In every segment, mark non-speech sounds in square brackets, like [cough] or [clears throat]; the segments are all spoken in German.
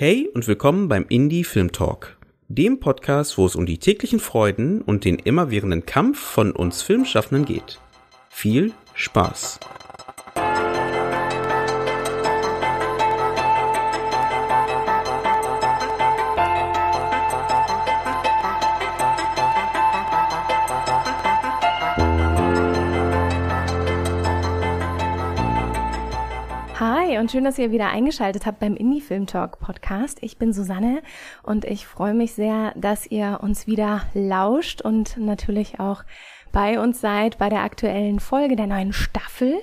Hey und willkommen beim Indie Film Talk, dem Podcast, wo es um die täglichen Freuden und den immerwährenden Kampf von uns Filmschaffenden geht. Viel Spaß! Und schön, dass ihr wieder eingeschaltet habt beim Indie Film Talk Podcast. Ich bin Susanne und ich freue mich sehr, dass ihr uns wieder lauscht und natürlich auch bei uns seid bei der aktuellen Folge der neuen Staffel.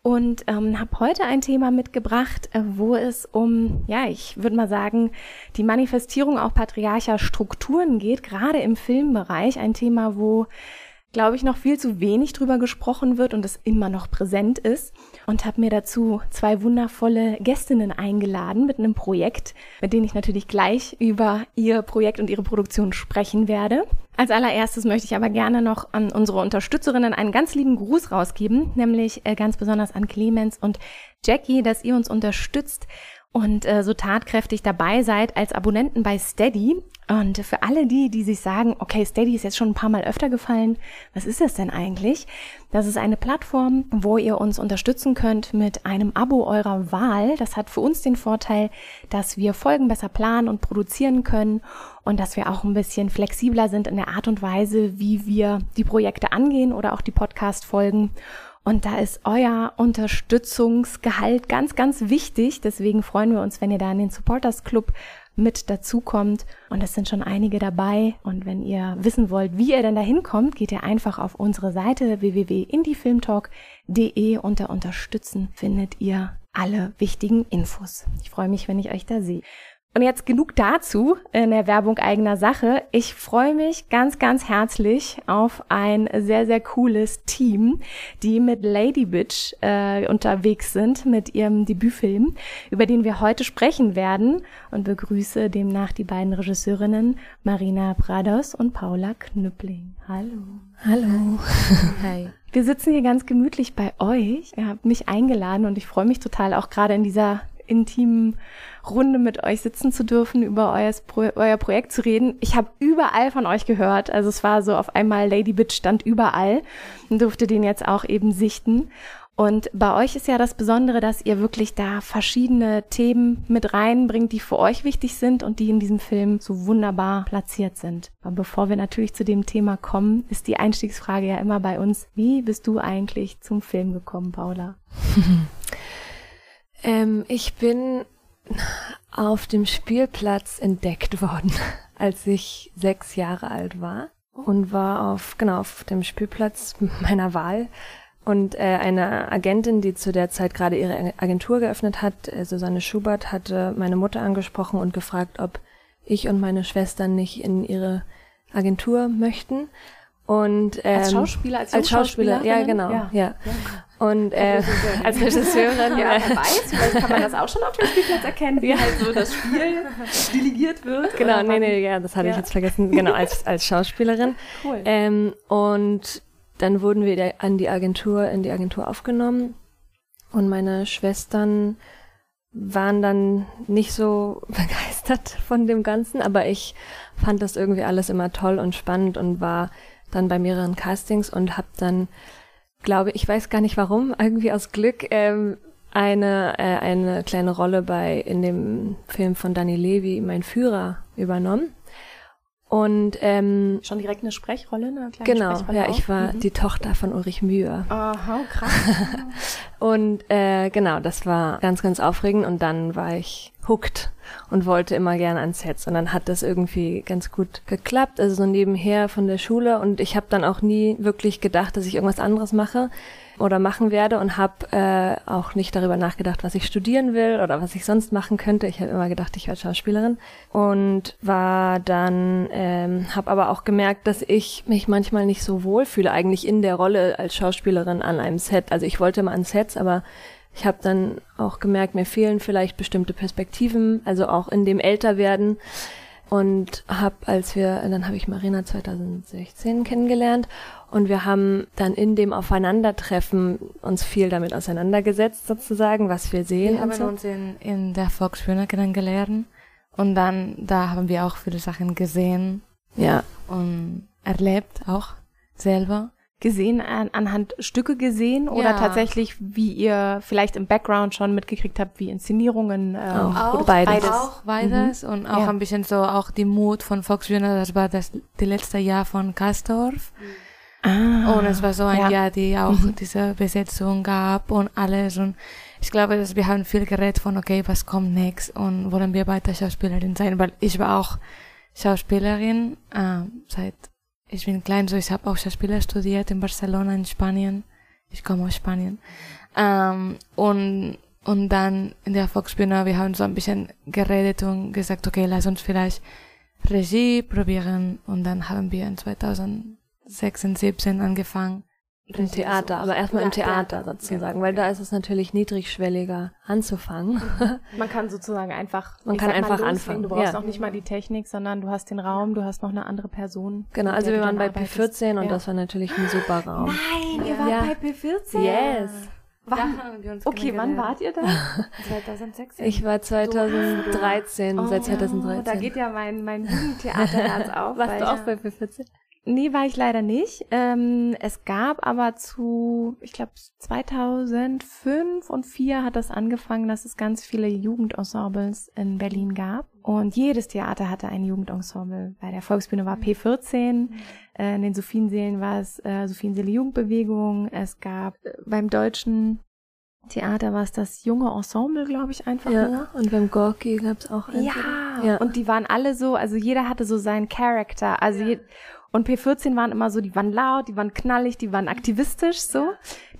Und ähm, habe heute ein Thema mitgebracht, äh, wo es um, ja, ich würde mal sagen, die Manifestierung auch patriarcher Strukturen geht, gerade im Filmbereich. Ein Thema, wo glaube ich, noch viel zu wenig drüber gesprochen wird und es immer noch präsent ist. Und habe mir dazu zwei wundervolle Gästinnen eingeladen mit einem Projekt, mit denen ich natürlich gleich über ihr Projekt und ihre Produktion sprechen werde. Als allererstes möchte ich aber gerne noch an unsere Unterstützerinnen einen ganz lieben Gruß rausgeben, nämlich äh, ganz besonders an Clemens und Jackie, dass ihr uns unterstützt und äh, so tatkräftig dabei seid als Abonnenten bei Steady. Und für alle die, die sich sagen, okay, Steady ist jetzt schon ein paar Mal öfter gefallen, was ist das denn eigentlich? Das ist eine Plattform, wo ihr uns unterstützen könnt mit einem Abo eurer Wahl. Das hat für uns den Vorteil, dass wir Folgen besser planen und produzieren können und dass wir auch ein bisschen flexibler sind in der Art und Weise, wie wir die Projekte angehen oder auch die Podcast-Folgen. Und da ist euer Unterstützungsgehalt ganz, ganz wichtig. Deswegen freuen wir uns, wenn ihr da in den Supporters Club mit dazukommt. Und es sind schon einige dabei. Und wenn ihr wissen wollt, wie ihr denn da hinkommt, geht ihr einfach auf unsere Seite www.indiefilmtalk.de. Unter Unterstützen findet ihr alle wichtigen Infos. Ich freue mich, wenn ich euch da sehe. Und jetzt genug dazu in der Werbung eigener Sache. Ich freue mich ganz, ganz herzlich auf ein sehr, sehr cooles Team, die mit Lady Bitch äh, unterwegs sind mit ihrem Debütfilm, über den wir heute sprechen werden und begrüße demnach die beiden Regisseurinnen Marina Prados und Paula Knüppling. Hallo. Hallo. Hi. Wir sitzen hier ganz gemütlich bei euch. Ihr habt mich eingeladen und ich freue mich total auch gerade in dieser intimen Runde mit euch sitzen zu dürfen, über euer, Pro euer Projekt zu reden. Ich habe überall von euch gehört. Also es war so auf einmal Lady Bitch stand überall und durfte den jetzt auch eben sichten. Und bei euch ist ja das Besondere, dass ihr wirklich da verschiedene Themen mit reinbringt, die für euch wichtig sind und die in diesem Film so wunderbar platziert sind. Aber bevor wir natürlich zu dem Thema kommen, ist die Einstiegsfrage ja immer bei uns, wie bist du eigentlich zum Film gekommen, Paula? [laughs] ähm, ich bin auf dem Spielplatz entdeckt worden, [laughs] als ich sechs Jahre alt war und war auf genau auf dem Spielplatz meiner Wahl und äh, eine Agentin, die zu der Zeit gerade ihre Agentur geöffnet hat, äh, Susanne Schubert, hatte meine Mutter angesprochen und gefragt, ob ich und meine Schwestern nicht in ihre Agentur möchten. Und ähm, als Schauspieler, als, als Schauspieler, ja genau, ja. ja. Und äh, als Regisseurin, [laughs] ja, wer weiß, vielleicht kann man das auch schon auf dem Spielplatz erkennen, wie halt so das Spiel [laughs] delegiert wird. Genau, nee, nee, ja, das hatte ja. ich jetzt vergessen. Genau, als als Schauspielerin. Cool. Ähm, und dann wurden wir an die Agentur, in die Agentur aufgenommen und meine Schwestern waren dann nicht so [laughs] begeistert von dem Ganzen, aber ich fand das irgendwie alles immer toll und spannend und war dann bei mehreren Castings und habe dann, glaube ich, weiß gar nicht warum, [laughs] irgendwie aus Glück ähm, eine äh, eine kleine Rolle bei in dem Film von Danny Levy, mein Führer, übernommen. Und ähm, schon direkt eine Sprechrolle, eine kleine genau, Sprechrolle ja, auch? ich war mhm. die Tochter von Ulrich Mühe. Aha, krass. [laughs] und äh, genau, das war ganz, ganz aufregend und dann war ich hooked und wollte immer gerne ans Sets und dann hat das irgendwie ganz gut geklappt, also so nebenher von der Schule und ich habe dann auch nie wirklich gedacht, dass ich irgendwas anderes mache oder machen werde und habe äh, auch nicht darüber nachgedacht, was ich studieren will oder was ich sonst machen könnte. Ich habe immer gedacht, ich werde Schauspielerin und war dann, ähm, habe aber auch gemerkt, dass ich mich manchmal nicht so wohl fühle eigentlich in der Rolle als Schauspielerin an einem Set. Also ich wollte mal an Sets, aber ich habe dann auch gemerkt, mir fehlen vielleicht bestimmte Perspektiven, also auch in dem Älterwerden und habe, als wir, dann habe ich Marina 2016 kennengelernt und wir haben dann in dem Aufeinandertreffen uns viel damit auseinandergesetzt sozusagen, was wir sehen. Wir haben so. uns in, in der Volksbühne kennengelernt. Und dann, da haben wir auch viele Sachen gesehen. Ja. Und erlebt auch selber. Gesehen, an, anhand Stücke gesehen oder Ja. tatsächlich, wie ihr vielleicht im Background schon mitgekriegt habt, wie Inszenierungen ähm, Auch. Beides. beides. Auch beides und auch Ja. ein bisschen so auch die Mut von Volksbühne, das war das die letzte Jahr von Kastorf. Ah. Und es war so ein Ja. Jahr, die auch diese Besetzung gab und alles. Und ich glaube, dass wir haben viel geredet von, okay, was kommt next und wollen wir weiter Schauspielerin sein, weil ich war auch Schauspielerin äh, seit ich bin klein, so ich habe auch Schauspieler studiert in Barcelona in Spanien. Ich komme aus Spanien. Ähm, und und dann in der Volksbühne, wir haben so ein bisschen geredet und gesagt, okay, lass uns vielleicht Regie probieren. Und dann haben wir in 2016, 17 angefangen. Im Theater, aber erstmal im Theater sozusagen, weil da ist es natürlich niedrigschwelliger anzufangen. [laughs] Man kann sozusagen einfach. Man kann einfach loslegen. anfangen, Du brauchst ja. noch nicht mal die Technik, sondern du hast den Raum, du hast noch eine andere Person. Genau, also wir waren bei arbeitest. P14 und Ja. das war natürlich ein super Raum. Nein, ihr Ja. wart Ja. bei P14? Yes. Wann? haben wir uns Okay, wann wart ihr da? [laughs] 2016. Ich war 2013, seit 2013. Oh, da geht ja mein, mein Jugendtheaterherz [laughs] auf. Warst weil- du auch bei P14? Nee, war ich leider nicht. Ähm, es gab aber zu, ich glaube 2005 und 2004 hat das angefangen, dass es ganz viele Jugendensembles in Berlin gab. Und jedes Theater hatte ein Jugendensemble. Bei der Volksbühne war P14, äh, in den Sophienseelen war es äh, Sophienseele Jugendbewegung. Es gab äh, beim deutschen Theater war es das junge Ensemble, glaube ich, einfach nur. Ja, und beim Gorki gab's auch eins, Ja, ja. und die waren alle so, also jeder hatte so seinen Charakter. Also je, und P14 waren immer so, die waren laut, die waren knallig, die waren aktivistisch so.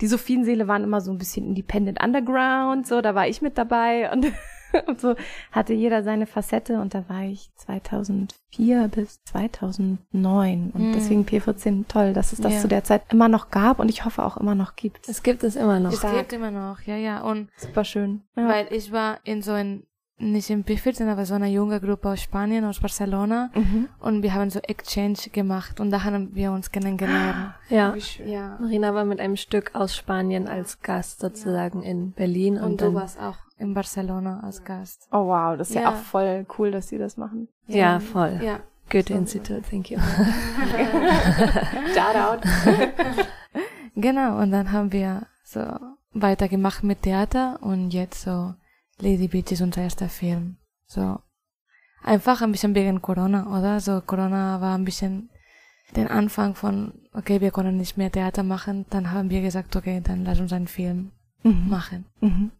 Die Sophienseele waren immer so ein bisschen Independent Underground, so, da war ich mit dabei und, [laughs] und so hatte jeder seine Facette und da war ich 2004 bis 2009 und Mhm. deswegen P14 toll, dass es das Ja. zu der Zeit immer noch gab und ich hoffe auch immer noch gibt. Es gibt es immer noch. Es gibt immer noch, ja, ja. Und Super schön. Ja. weil ich war in so ein, nicht in P14, aber so einer junge Gruppe aus Spanien, aus Barcelona. Mhm. Und wir haben so Exchange gemacht und da haben wir uns kennengelernt. Ja. Ja. Marina war mit einem Stück aus Spanien als Gast sozusagen in Berlin und, Und dann du warst auch in Barcelona als Gast. Oh wow, das ist ja. Ja. auch voll cool, dass sie das machen. ja voll. Ja. Goethe-Institut, thank you. [laughs] Shout out. [laughs] Genau, und dann haben wir so weitergemacht mit Theater und jetzt so Lady Beach ist unser erster Film. So einfach ein bisschen wegen Corona, oder? So Corona war ein bisschen den Anfang von, okay, wir können nicht mehr Theater machen. Dann haben wir gesagt, okay, dann lass uns einen Film machen. Mhm.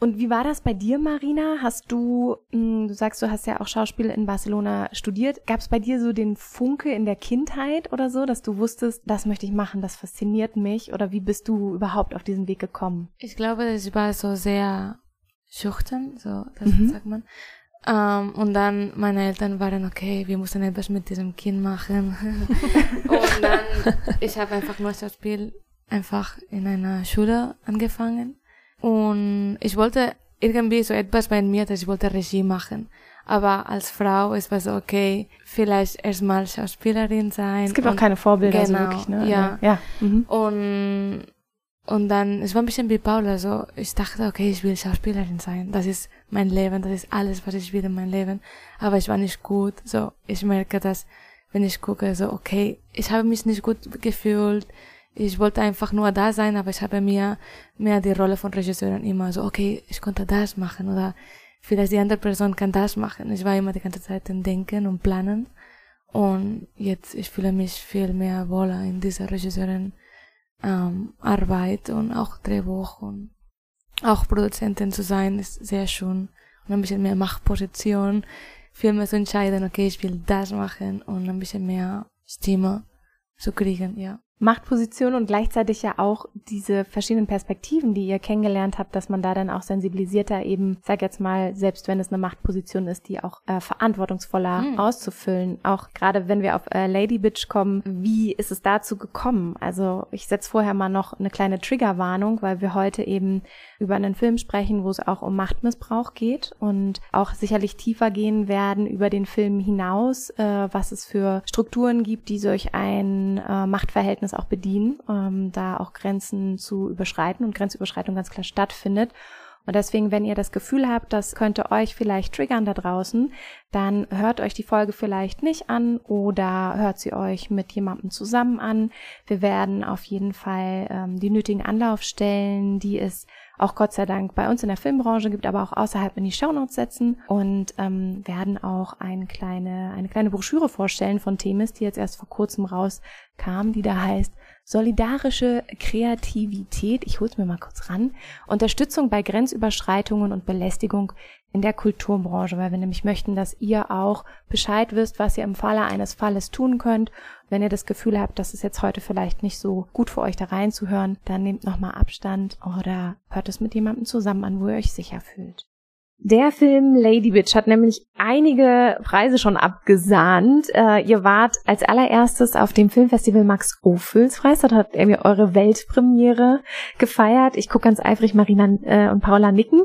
Und wie war das bei dir, Marina? Hast du, mh, du sagst, du hast ja auch Schauspiel in Barcelona studiert. Gab es bei dir so den Funke in der Kindheit oder so, dass du wusstest, das möchte ich machen, das fasziniert mich? Oder wie bist du überhaupt auf diesen Weg gekommen? Ich glaube, ich war so sehr schüchtern, so, das Mhm. sagt man. Ähm, und dann meine Eltern waren, okay, wir müssen etwas mit diesem Kind machen. [laughs] und dann, ich habe einfach nur Schauspiel einfach in einer Schule angefangen. Und ich wollte irgendwie so etwas bei mir, dass ich wollte Regie machen. Aber als Frau, es war so, okay, vielleicht erstmal Schauspielerin sein. Es gibt auch keine Vorbilder so Genau, wirklich, ne? ja. Ja. Mhm. und, und dann, es war ein bisschen wie Paula, so, ich dachte, okay, ich will Schauspielerin sein. Das ist mein Leben, das ist alles, was ich will in meinem Leben. Aber ich war nicht gut, so, ich merke, dass, wenn ich gucke, so, okay, ich habe mich nicht gut gefühlt. Ich wollte einfach nur da sein, aber ich habe mir mehr die Rolle von Regisseurin immer so, okay, ich konnte das machen oder vielleicht die andere Person kann das machen. Ich war immer die ganze Zeit im Denken und Planen. Und jetzt, ich fühle mich viel mehr wohler in dieser Regisseurin ähm, Arbeit und auch Drehbuch und auch Produzentin zu sein, ist sehr schön. Und ein bisschen mehr Machtposition, viel mehr zu entscheiden, okay, ich will das machen und ein bisschen mehr Stimme zu kriegen, ja. Machtposition und gleichzeitig ja auch diese verschiedenen Perspektiven, die ihr kennengelernt habt, dass man da dann auch sensibilisierter eben, sag jetzt mal, selbst wenn es eine Machtposition ist, die auch äh, verantwortungsvoller Hm. auszufüllen. Auch gerade wenn wir auf äh, Lady Bitch kommen, wie ist es dazu gekommen? Also ich setze vorher mal noch eine kleine Triggerwarnung, weil wir heute eben über einen Film sprechen, wo es auch um Machtmissbrauch geht und auch sicherlich tiefer gehen werden über den Film hinaus, äh, was es für Strukturen gibt, die solch ein äh, Machtverhältnis auch bedienen, ähm, da auch Grenzen zu überschreiten und Grenzüberschreitung ganz klar stattfindet. Und deswegen, wenn ihr das Gefühl habt, das könnte euch vielleicht triggern da draußen, dann hört euch die Folge vielleicht nicht an oder hört sie euch mit jemandem zusammen an. Wir werden auf jeden Fall ähm, die nötigen Anlaufstellen, die es auch Gott sei Dank bei uns in der Filmbranche gibt, aber auch außerhalb in die Shownotes setzen. Und ähm, werden auch eine kleine, eine kleine Broschüre vorstellen von Themis, die jetzt erst vor kurzem rauskam, die da heißt Solidarische Kreativität, ich hol's mir mal kurz ran, Unterstützung bei Grenzüberschreitungen und Belästigung in der Kulturbranche, weil wir nämlich möchten, dass ihr auch Bescheid wisst, was ihr im Falle eines Falles tun könnt. Wenn ihr das Gefühl habt, dass es jetzt heute vielleicht nicht so gut für euch da reinzuhören, dann nehmt nochmal Abstand oder hört es mit jemandem zusammen an, wo ihr euch sicher fühlt. Der Film Lady Bitch hat nämlich einige Preise schon abgesahnt. Äh, ihr wart als allererstes auf dem Filmfestival Max Ophüls Preis. Dort habt ihr eure Weltpremiere gefeiert. Ich gucke ganz eifrig Marina äh, und Paula nicken.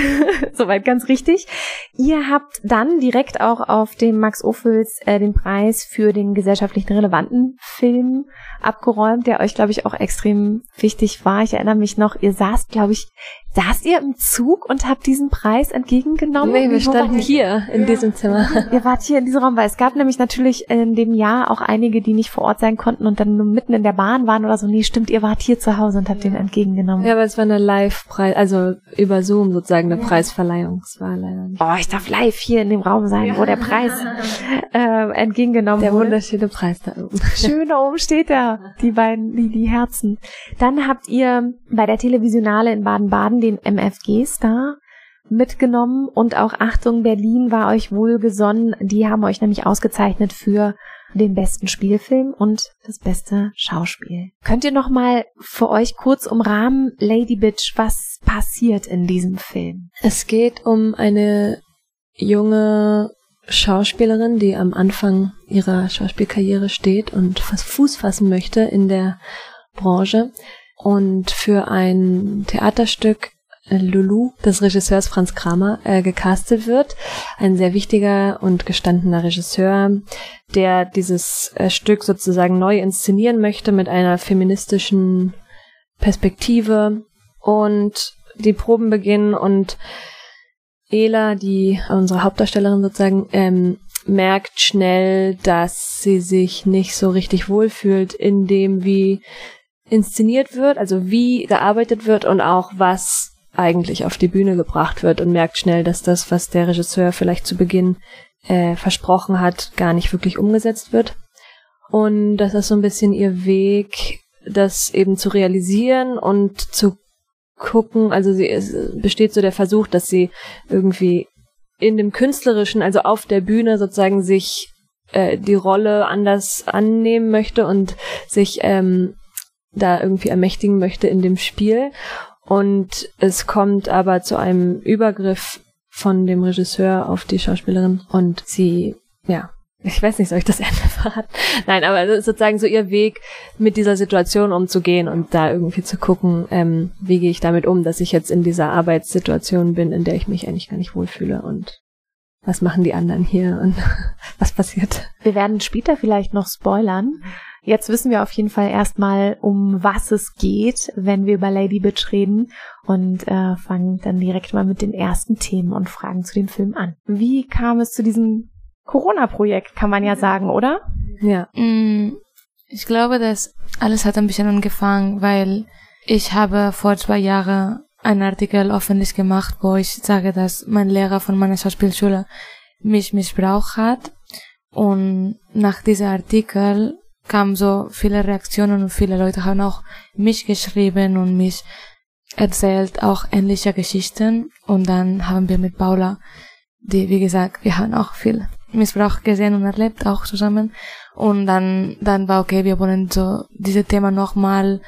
[laughs] Soweit ganz richtig. Ihr habt dann direkt auch auf dem Max Ophüls äh, den Preis für den gesellschaftlichen relevanten Film abgeräumt, der euch, glaube ich, auch extrem wichtig war. Ich erinnere mich noch, ihr saßt, glaube ich, saßt ihr im Zug und habt diesen Preis entgegengenommen? Nee, wir standen hier in ja. diesem Zimmer. [laughs] Ihr wart hier in diesem Raum, weil es gab nämlich natürlich in dem Jahr auch einige, die nicht vor Ort sein konnten und dann nur mitten in der Bahn waren oder so. Nee, stimmt, ihr wart hier zu Hause und habt ja. den entgegengenommen. Ja, aber es war eine Live-Preis, also über Zoom sozusagen eine ja. Preisverleihung. Es war leider nicht. Oh, ich darf live hier in dem Raum sein, wo der Preis [laughs] äh, entgegengenommen der wurde. Der wunderschöne Preis da oben. [laughs] Schön da oben steht er, die beiden, die, die Herzen. Dann habt ihr bei der Televisionale in Baden-Baden den MFG-Star mitgenommen und auch Achtung, Berlin war euch wohlgesonnen. Die haben euch nämlich ausgezeichnet für den besten Spielfilm und das beste Schauspiel. Könnt ihr noch mal für euch kurz umrahmen, Lady Bitch, was passiert in diesem Film? Es geht um eine junge Schauspielerin, die am Anfang ihrer Schauspielkarriere steht und Fuß fassen möchte in der Branche und für ein Theaterstück äh, Lulu des Regisseurs Franz Kramer äh, gecastet wird. Ein sehr wichtiger und gestandener Regisseur, der dieses äh, Stück sozusagen neu inszenieren möchte mit einer feministischen Perspektive. Und die Proben beginnen und Ela, die unsere Hauptdarstellerin sozusagen, ähm, merkt schnell, dass sie sich nicht so richtig wohlfühlt in dem, wie inszeniert wird, also wie gearbeitet wird und auch was eigentlich auf die Bühne gebracht wird und merkt schnell, dass das, was der Regisseur vielleicht zu Beginn äh, versprochen hat, gar nicht wirklich umgesetzt wird. Und das ist so ein bisschen ihr Weg, das eben zu realisieren und zu gucken, also sie es besteht so der Versuch, dass sie irgendwie in dem künstlerischen, also auf der Bühne sozusagen sich äh, die Rolle anders annehmen möchte und sich ähm, da irgendwie ermächtigen möchte in dem Spiel. Und es kommt aber zu einem Übergriff von dem Regisseur auf die Schauspielerin und sie, ja, ich weiß nicht, soll ich das [laughs] Ende verraten? Nein, aber sozusagen so ihr Weg, mit dieser Situation umzugehen und da irgendwie zu gucken, ähm, wie gehe ich damit um, dass ich jetzt in dieser Arbeitssituation bin, in der ich mich eigentlich gar nicht wohlfühle und was machen die anderen hier und [laughs] was passiert. Wir werden später vielleicht noch spoilern, Jetzt wissen wir auf jeden Fall erstmal, um was es geht, wenn wir über Lady Bitch reden und äh, fangen dann direkt mal mit den ersten Themen und Fragen zu dem Film an. Wie kam es zu diesem Corona-Projekt, kann man ja sagen, oder? Ja. Mm, ich glaube, dass alles hat ein bisschen angefangen, weil ich habe vor zwei Jahren einen Artikel öffentlich gemacht, wo ich sage, dass mein Lehrer von meiner Schauspielschule mich missbraucht hat. Und nach diesem Artikel kamen so viele Reaktionen und viele Leute haben auch mich geschrieben und mich erzählt auch ähnliche Geschichten und dann haben wir mit Paula, die wie gesagt, wir haben auch viel Missbrauch gesehen und erlebt auch zusammen und dann dann war okay, wir wollen so diese Thema nochmal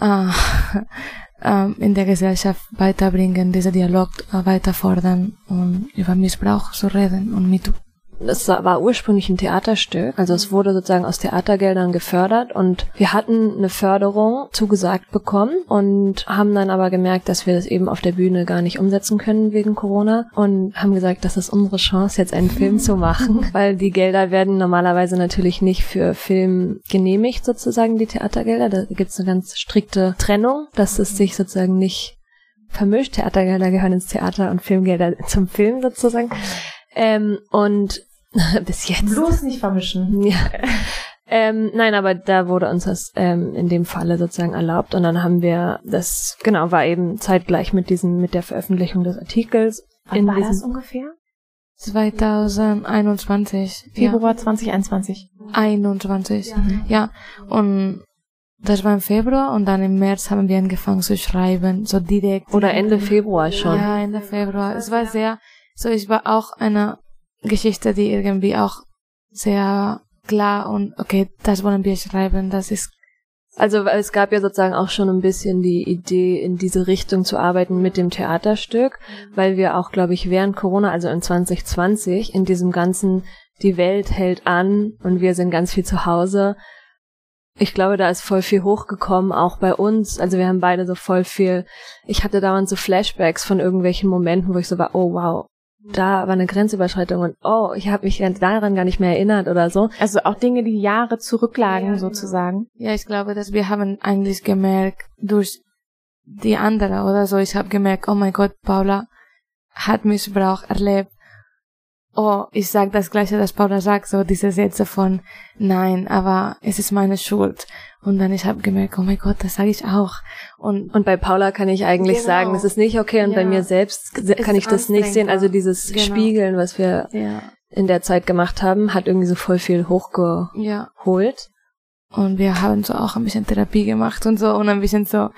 äh, [laughs] äh, in der Gesellschaft weiterbringen, diese Dialog äh, weiter fordern und über Missbrauch zu reden und MeToo. Das war ursprünglich ein Theaterstück, also es wurde sozusagen aus Theatergeldern gefördert und wir hatten eine Förderung zugesagt bekommen und haben dann aber gemerkt, dass wir das eben auf der Bühne gar nicht umsetzen können wegen Corona und haben gesagt, das ist unsere Chance, jetzt einen Film zu machen, [laughs] weil die Gelder werden normalerweise natürlich nicht für Film genehmigt, sozusagen die Theatergelder. Da gibt es eine ganz strikte Trennung, dass es sich sozusagen nicht vermischt. Theatergelder gehören ins Theater und Filmgelder [laughs] zum Film sozusagen. Ähm, und [laughs] bis jetzt. Bloß nicht vermischen. Ja. Ähm, nein, aber da wurde uns das ähm, in dem Falle sozusagen erlaubt und dann haben wir das, genau, war eben zeitgleich mit diesem, mit der Veröffentlichung des Artikels. Wann in war das ungefähr? 2021. Februar 2021. Ja. 21. Ja. Und das war im Februar und dann im März haben wir angefangen zu schreiben, so direkt. Oder Ende Februar schon. Ja, Ende Februar. Es war sehr, so es war auch eine Geschichte, die irgendwie auch sehr klar und okay, das wollen wir schreiben, das ist Also es gab ja sozusagen auch schon ein bisschen die Idee, in diese Richtung zu arbeiten mit dem Theaterstück, weil wir auch, glaube ich, während Corona, also in 2020, in diesem ganzen, die Welt hält an und wir sind ganz viel zu Hause. Ich glaube, da ist voll viel hochgekommen, auch bei uns. Also wir haben beide so voll viel, ich hatte dauernd so Flashbacks von irgendwelchen Momenten, wo ich so war, oh wow, da war eine Grenzüberschreitung und oh, ich habe mich daran gar nicht mehr erinnert oder so. Also auch Dinge, die Jahre zurücklagen, Ja, genau. sozusagen. Ja, ich glaube, dass wir haben eigentlich gemerkt durch die andere oder so. Ich habe gemerkt, oh mein Gott, Paula hat Missbrauch erlebt. Oh, ich sag das gleiche, das Paula sagt, so diese Sätze von nein, aber es ist meine Schuld. Und dann ich habe gemerkt, oh mein Gott, das sage ich auch. Und Und bei Paula kann ich eigentlich Genau. sagen, das ist nicht okay und bei Ja. mir selbst se- kann ich das nicht sehen. Also dieses Genau. Spiegeln, was wir ja, in der Zeit gemacht haben, hat irgendwie so voll viel hochgeholt. ja. Und wir haben so auch ein bisschen Therapie gemacht und so und ein bisschen so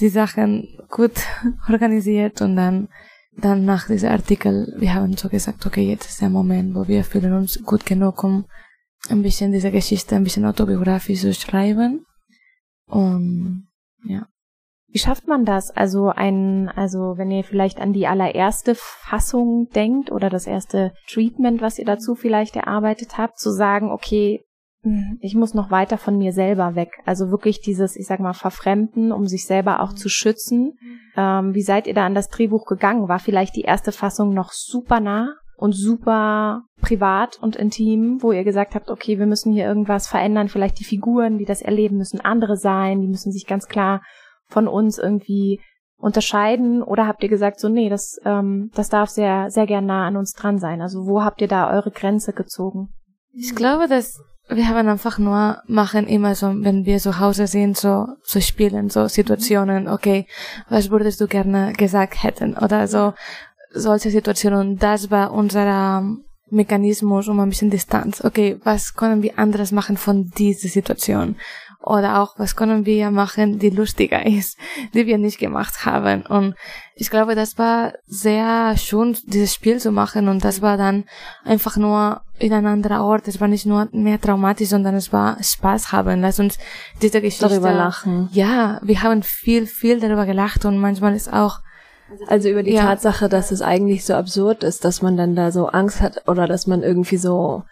die Sachen gut [laughs] organisiert und dann, dann nach diesem Artikel, wir haben so gesagt, okay, jetzt ist der Moment, wo wir fühlen uns gut genug, um ein bisschen diese Geschichte, ein bisschen autobiografisch zu schreiben. Und ja. Wie schafft man das? Also ein, also wenn ihr vielleicht an die allererste Fassung denkt oder das erste Treatment, was ihr dazu vielleicht erarbeitet habt, zu sagen, okay, ich muss noch weiter von mir selber weg. Also wirklich dieses, ich sag mal, Verfremden, um sich selber auch zu schützen. Ähm, wie seid ihr da an das Drehbuch gegangen? War vielleicht die erste Fassung noch super nah und super privat und intim, wo ihr gesagt habt, okay, wir müssen hier irgendwas verändern, vielleicht die Figuren, die das erleben, müssen andere sein, die müssen sich ganz klar von uns irgendwie unterscheiden oder habt ihr gesagt, so nee, das, ähm, das darf sehr, sehr gern nah an uns dran sein? Also wo habt ihr da eure Grenze gezogen? Ich glaube, dass wir haben einfach nur machen immer so, wenn wir zu Hause sind, so, so spielen, so Situationen, okay, was würdest du gerne gesagt hätten oder so, solche Situationen. Das war unser ähm, Mechanismus um ein bisschen Distanz. Okay, was können wir anderes machen von dieser Situation? Oder auch, was können wir machen, die lustiger [laughs] ist, die wir nicht gemacht haben. Und ich glaube, das war sehr schön, dieses Spiel zu machen. Und das war dann einfach nur in ein anderer Ort. Es war nicht nur mehr traumatisch, sondern es war Spaß haben. Lass uns diese Geschichte... Darüber lachen. Ja, wir haben viel, viel darüber gelacht und manchmal ist auch Also über die Ja. Tatsache, dass es eigentlich so absurd ist, dass man dann da so Angst hat oder dass man irgendwie so,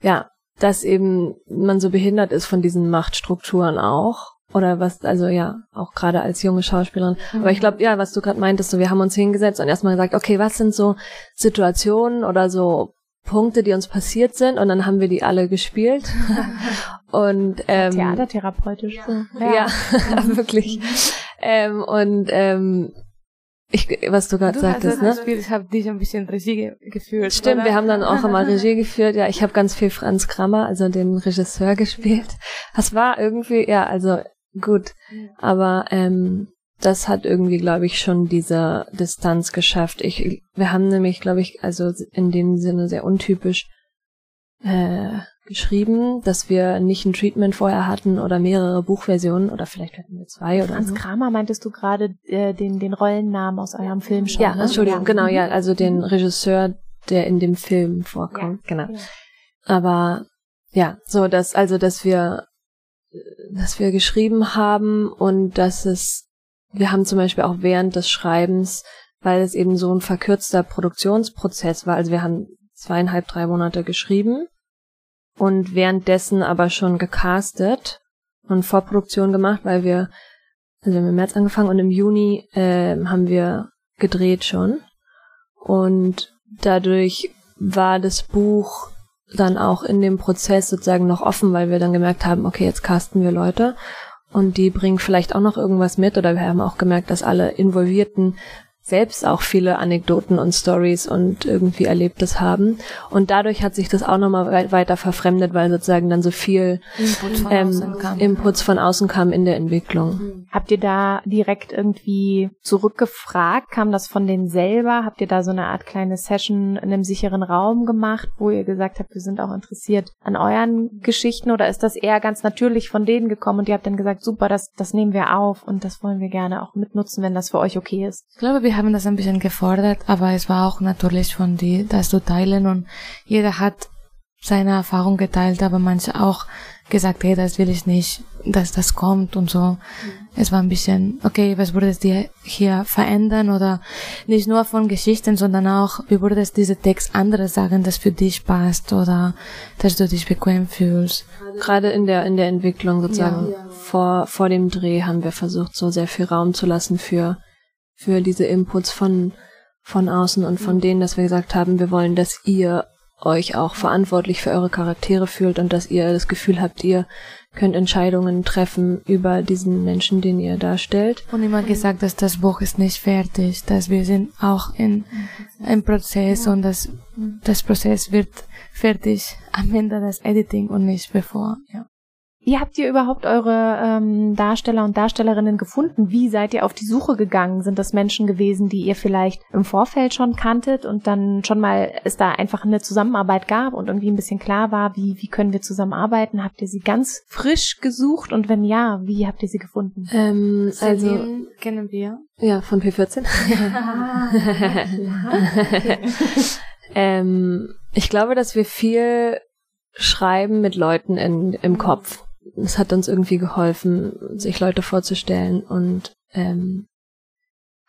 ja, dass eben man so behindert ist von diesen Machtstrukturen auch. Oder was, also ja, auch gerade als junge Schauspielerin. Aber ich glaube, ja, was du gerade meintest, so wir haben uns hingesetzt und erstmal gesagt, okay, was sind so Situationen oder so Punkte, die uns passiert sind und dann haben wir die alle gespielt. [laughs] und ähm, Theatertherapeutisch. So. ja, [laughs] wirklich. ähm, und ähm, ich, was du gerade sagtest, ne? das Spiel, ich habe dich ein bisschen Regie ge gefühlt. Stimmt, oder? wir haben dann auch immer [laughs] Regie geführt. Ja, ich habe ganz viel Franz Krammer, also den Regisseur, gespielt. Das war irgendwie, ja, also gut. Aber ähm, das hat irgendwie, glaube ich, schon diese Distanz geschafft. Ich, wir haben nämlich, glaube ich, also in dem Sinne sehr untypisch äh, geschrieben, dass wir nicht ein Treatment vorher hatten oder mehrere Buchversionen oder vielleicht hatten wir zwei oder Franz so. Kramer meintest du gerade äh, den, den Rollennamen aus eurem Film schon. Ja, ne? Entschuldigung, genau, ja, Mhm. also den Regisseur, der in dem Film vorkommt, genau. Ja. Aber ja, so dass also dass wir dass wir geschrieben haben und dass es wir haben zum Beispiel auch während des Schreibens, weil es eben so ein verkürzter Produktionsprozess war, also wir haben zweieinhalb, drei Monate geschrieben und währenddessen aber schon gecastet und Vorproduktion gemacht, weil wir also wir haben im März angefangen und im Juni ähm, haben wir gedreht schon und dadurch war das Buch dann auch in dem Prozess sozusagen noch offen, weil wir dann gemerkt haben, okay, jetzt casten wir Leute. und die bringen vielleicht auch noch irgendwas mit oder wir haben auch gemerkt, dass alle Involvierten selbst auch viele Anekdoten und Stories und irgendwie Erlebtes haben. Und dadurch hat sich das auch nochmal weiter verfremdet, weil sozusagen dann so viel Input von, ähm, außen kam. Inputs von außen kam in der Entwicklung. Mhm. Habt ihr da direkt irgendwie zurückgefragt? Kam das von denen selber? Habt ihr da so eine Art kleine Session in einem sicheren Raum gemacht, wo ihr gesagt habt, wir sind auch interessiert an euren Geschichten? Oder ist das eher ganz natürlich von denen gekommen und ihr habt dann gesagt, super, das, das nehmen wir auf und das wollen wir gerne auch mitnutzen, wenn das für euch okay ist? Ich glaube, wir wir haben das ein bisschen gefordert, aber es war auch natürlich von die, das zu teilen und jeder hat seine Erfahrung geteilt, aber manche auch gesagt, hey, das will ich nicht, dass das kommt und so. Mhm. Es war ein bisschen, okay, was würdest du hier verändern oder nicht nur von Geschichten, sondern auch, wie würdest dieser Text anderes sagen, das für dich passt oder dass du dich bequem fühlst. Gerade in der, in der Entwicklung sozusagen ja. vor, vor dem Dreh haben wir versucht, so sehr viel Raum zu lassen für für diese Inputs von, von außen und von denen, dass wir gesagt haben, wir wollen, dass ihr euch auch verantwortlich für eure Charaktere fühlt und dass ihr das Gefühl habt, ihr könnt Entscheidungen treffen über diesen Menschen, den ihr darstellt. Und immer gesagt, dass das Buch ist nicht fertig, dass wir sind auch in einem Prozess und dass das Prozess wird fertig am Ende das Editing und nicht bevor. Ja. Wie habt ihr überhaupt eure ähm, Darsteller und Darstellerinnen gefunden? Wie seid ihr auf die Suche gegangen? Sind das Menschen gewesen, die ihr vielleicht im Vorfeld schon kanntet und dann schon mal es da einfach eine Zusammenarbeit gab und irgendwie ein bisschen klar war, wie, wie können wir zusammenarbeiten? Habt ihr sie ganz frisch gesucht und wenn ja, wie habt ihr sie gefunden? Ähm, also kennen wir. Ja, von P14. [laughs] [laughs] ähm, ich glaube, dass wir viel schreiben mit Leuten in, im Kopf es hat uns irgendwie geholfen, sich Leute vorzustellen und ähm,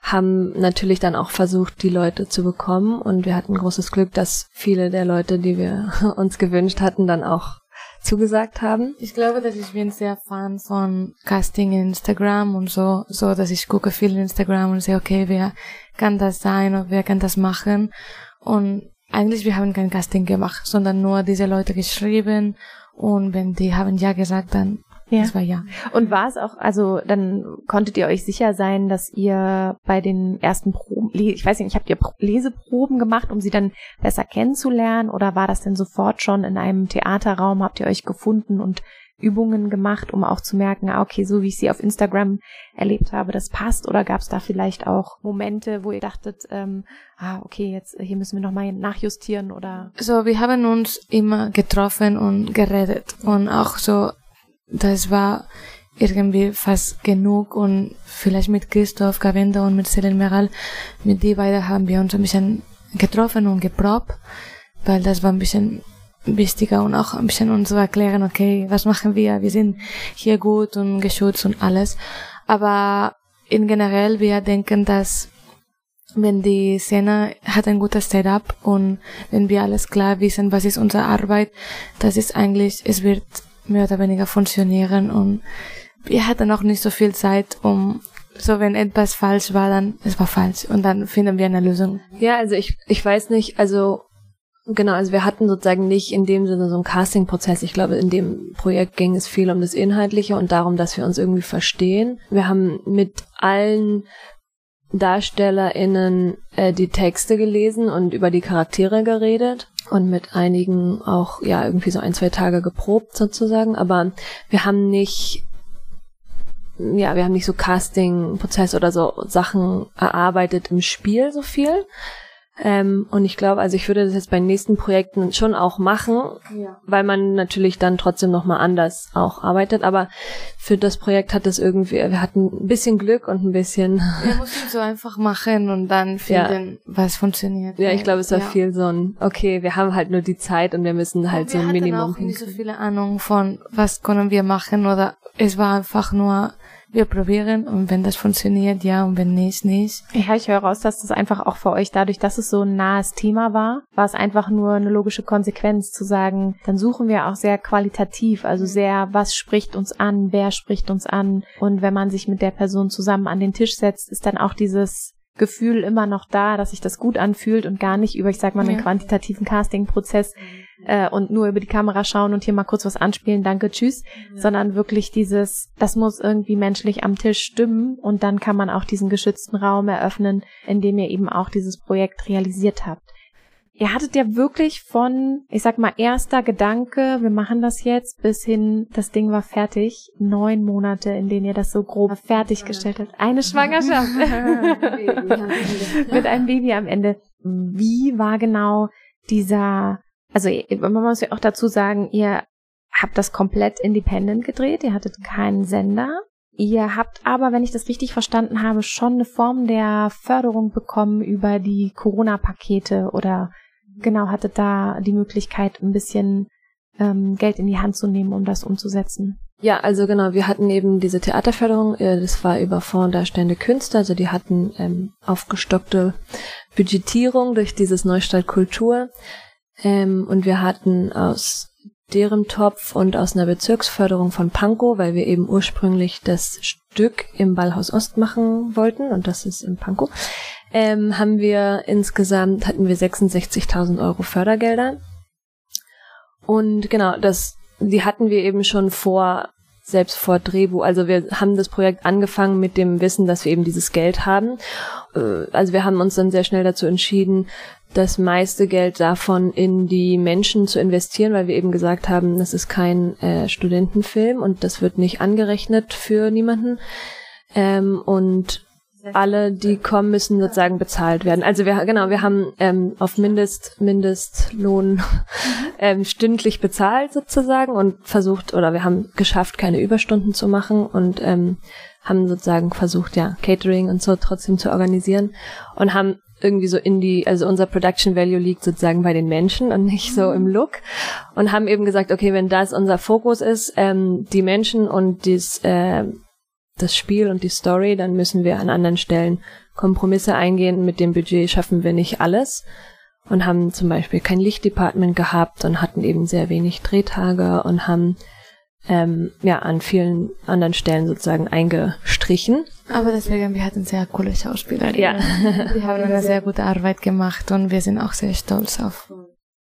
haben natürlich dann auch versucht, die Leute zu bekommen und wir hatten großes Glück, dass viele der Leute, die wir [laughs] uns gewünscht hatten, dann auch zugesagt haben. Ich glaube, dass ich bin sehr Fan von Casting in Instagram und so, so dass ich gucke viel in Instagram und sehe, okay, wer kann das sein und wer kann das machen und eigentlich wir haben kein Casting gemacht, sondern nur diese Leute geschrieben und wenn die haben ja gesagt, dann ja. Das war ja. Und war es auch, also dann konntet ihr euch sicher sein, dass ihr bei den ersten Proben, ich weiß nicht, habt ihr Leseproben gemacht, um sie dann besser kennenzulernen? Oder war das denn sofort schon in einem Theaterraum? Habt ihr euch gefunden und Übungen gemacht, um auch zu merken, ah, okay, so wie ich sie auf Instagram erlebt habe, das passt? Oder gab es da vielleicht auch Momente, wo ihr dachtet, ähm, ah, okay, jetzt hier müssen wir nochmal nachjustieren oder? So, wir haben uns immer getroffen und geredet und auch so, das war irgendwie fast genug und vielleicht mit Christoph Gavenda und mit Selin Meral, mit die beiden haben wir uns ein bisschen getroffen und geprobt, weil das war ein bisschen wichtiger und auch ein bisschen uns zu erklären, okay, was machen wir? Wir sind hier gut und geschützt und alles. Aber in generell, wir denken, dass wenn die Szene hat ein gutes Setup und wenn wir alles klar wissen, was ist unsere Arbeit, das ist eigentlich, es wird mehr oder weniger funktionieren und wir hatten auch nicht so viel Zeit, um so wenn etwas falsch war, dann es war falsch und dann finden wir eine Lösung. Ja, also ich ich weiß nicht, also Genau, also wir hatten sozusagen nicht in dem Sinne so einen Casting-Prozess. Ich glaube, in dem Projekt ging es viel um das Inhaltliche und darum, dass wir uns irgendwie verstehen. Wir haben mit allen DarstellerInnen äh, die Texte gelesen und über die Charaktere geredet und mit einigen auch ja irgendwie so ein, zwei Tage geprobt sozusagen. Aber wir haben nicht ja, wir haben nicht so Casting-Prozess oder so Sachen erarbeitet im Spiel so viel, ähm, und ich glaube, also ich würde das jetzt bei nächsten Projekten schon auch machen, ja. weil man natürlich dann trotzdem nochmal anders auch arbeitet. Aber für das Projekt hat es irgendwie, wir hatten ein bisschen Glück und ein bisschen. Wir mussten so einfach machen und dann [laughs] finden, ja. was funktioniert. Ja, ich glaube, es war ja. viel so ein, okay, wir haben halt nur die Zeit und wir müssen halt und so ein Minimum. Wir hatten auch nicht so viele Ahnung von, was können wir machen oder es war einfach nur, wir probieren und wenn das funktioniert, ja, und wenn nicht, nicht. Ja, ich höre raus, dass das einfach auch für euch, dadurch, dass es so ein nahes Thema war, war es einfach nur eine logische Konsequenz zu sagen, dann suchen wir auch sehr qualitativ, also sehr, was spricht uns an, wer spricht uns an und wenn man sich mit der Person zusammen an den Tisch setzt, ist dann auch dieses Gefühl immer noch da, dass sich das gut anfühlt und gar nicht über, ich sag mal, einen ja. quantitativen Casting-Prozess äh, und nur über die Kamera schauen und hier mal kurz was anspielen, danke, tschüss, ja. sondern wirklich dieses, das muss irgendwie menschlich am Tisch stimmen und dann kann man auch diesen geschützten Raum eröffnen, in dem ihr eben auch dieses Projekt realisiert habt. Ihr hattet ja wirklich von, ich sag mal, erster Gedanke, wir machen das jetzt, bis hin, das Ding war fertig, neun Monate, in denen ihr das so grob fertiggestellt habt. Eine Schwangerschaft. [laughs] Mit einem Baby am Ende. Wie war genau dieser, also man muss ja auch dazu sagen, ihr habt das komplett independent gedreht, ihr hattet keinen Sender. Ihr habt aber, wenn ich das richtig verstanden habe, schon eine Form der Förderung bekommen über die Corona-Pakete oder genau hattet da die Möglichkeit, ein bisschen ähm, Geld in die Hand zu nehmen, um das umzusetzen. Ja, also genau, wir hatten eben diese Theaterförderung, äh, das war über Fonds darstellende Künste, also die hatten ähm, aufgestockte Budgetierung durch dieses Neustart Kultur. Ähm, und wir hatten aus deren Topf und aus einer Bezirksförderung von Pankow, weil wir eben ursprünglich das Stück im Ballhaus Ost machen wollten und das ist in Pankow, ähm, haben wir insgesamt hatten wir 66.000 Euro Fördergelder. Und genau, das, die hatten wir eben schon vor, selbst vor Drehbuch. Also wir haben das Projekt angefangen mit dem Wissen, dass wir eben dieses Geld haben. Äh, also wir haben uns dann sehr schnell dazu entschieden, das meiste Geld davon in die Menschen zu investieren, weil wir eben gesagt haben, das ist kein äh, Studentenfilm und das wird nicht angerechnet für niemanden. Ähm, und alle, die kommen, müssen sozusagen bezahlt werden. Also wir genau, wir haben ähm, auf Mindest Mindestlohn [laughs] ähm, stündlich bezahlt sozusagen und versucht oder wir haben geschafft, keine Überstunden zu machen und ähm, haben sozusagen versucht, ja Catering und so trotzdem zu organisieren und haben irgendwie so in die, also unser Production Value liegt sozusagen bei den Menschen und nicht so im Look und haben eben gesagt, okay, wenn das unser Fokus ist, ähm, die Menschen und dies, äh, das Spiel und die Story, dann müssen wir an anderen Stellen Kompromisse eingehen. Mit dem Budget schaffen wir nicht alles und haben zum Beispiel kein Lichtdepartment gehabt und hatten eben sehr wenig Drehtage und haben ähm, ja an vielen anderen Stellen sozusagen eingestrichen. Aber deswegen, wir hatten sehr coole Schauspieler. Ja. [laughs] Die haben eine sehr gute Arbeit gemacht und wir sind auch sehr stolz auf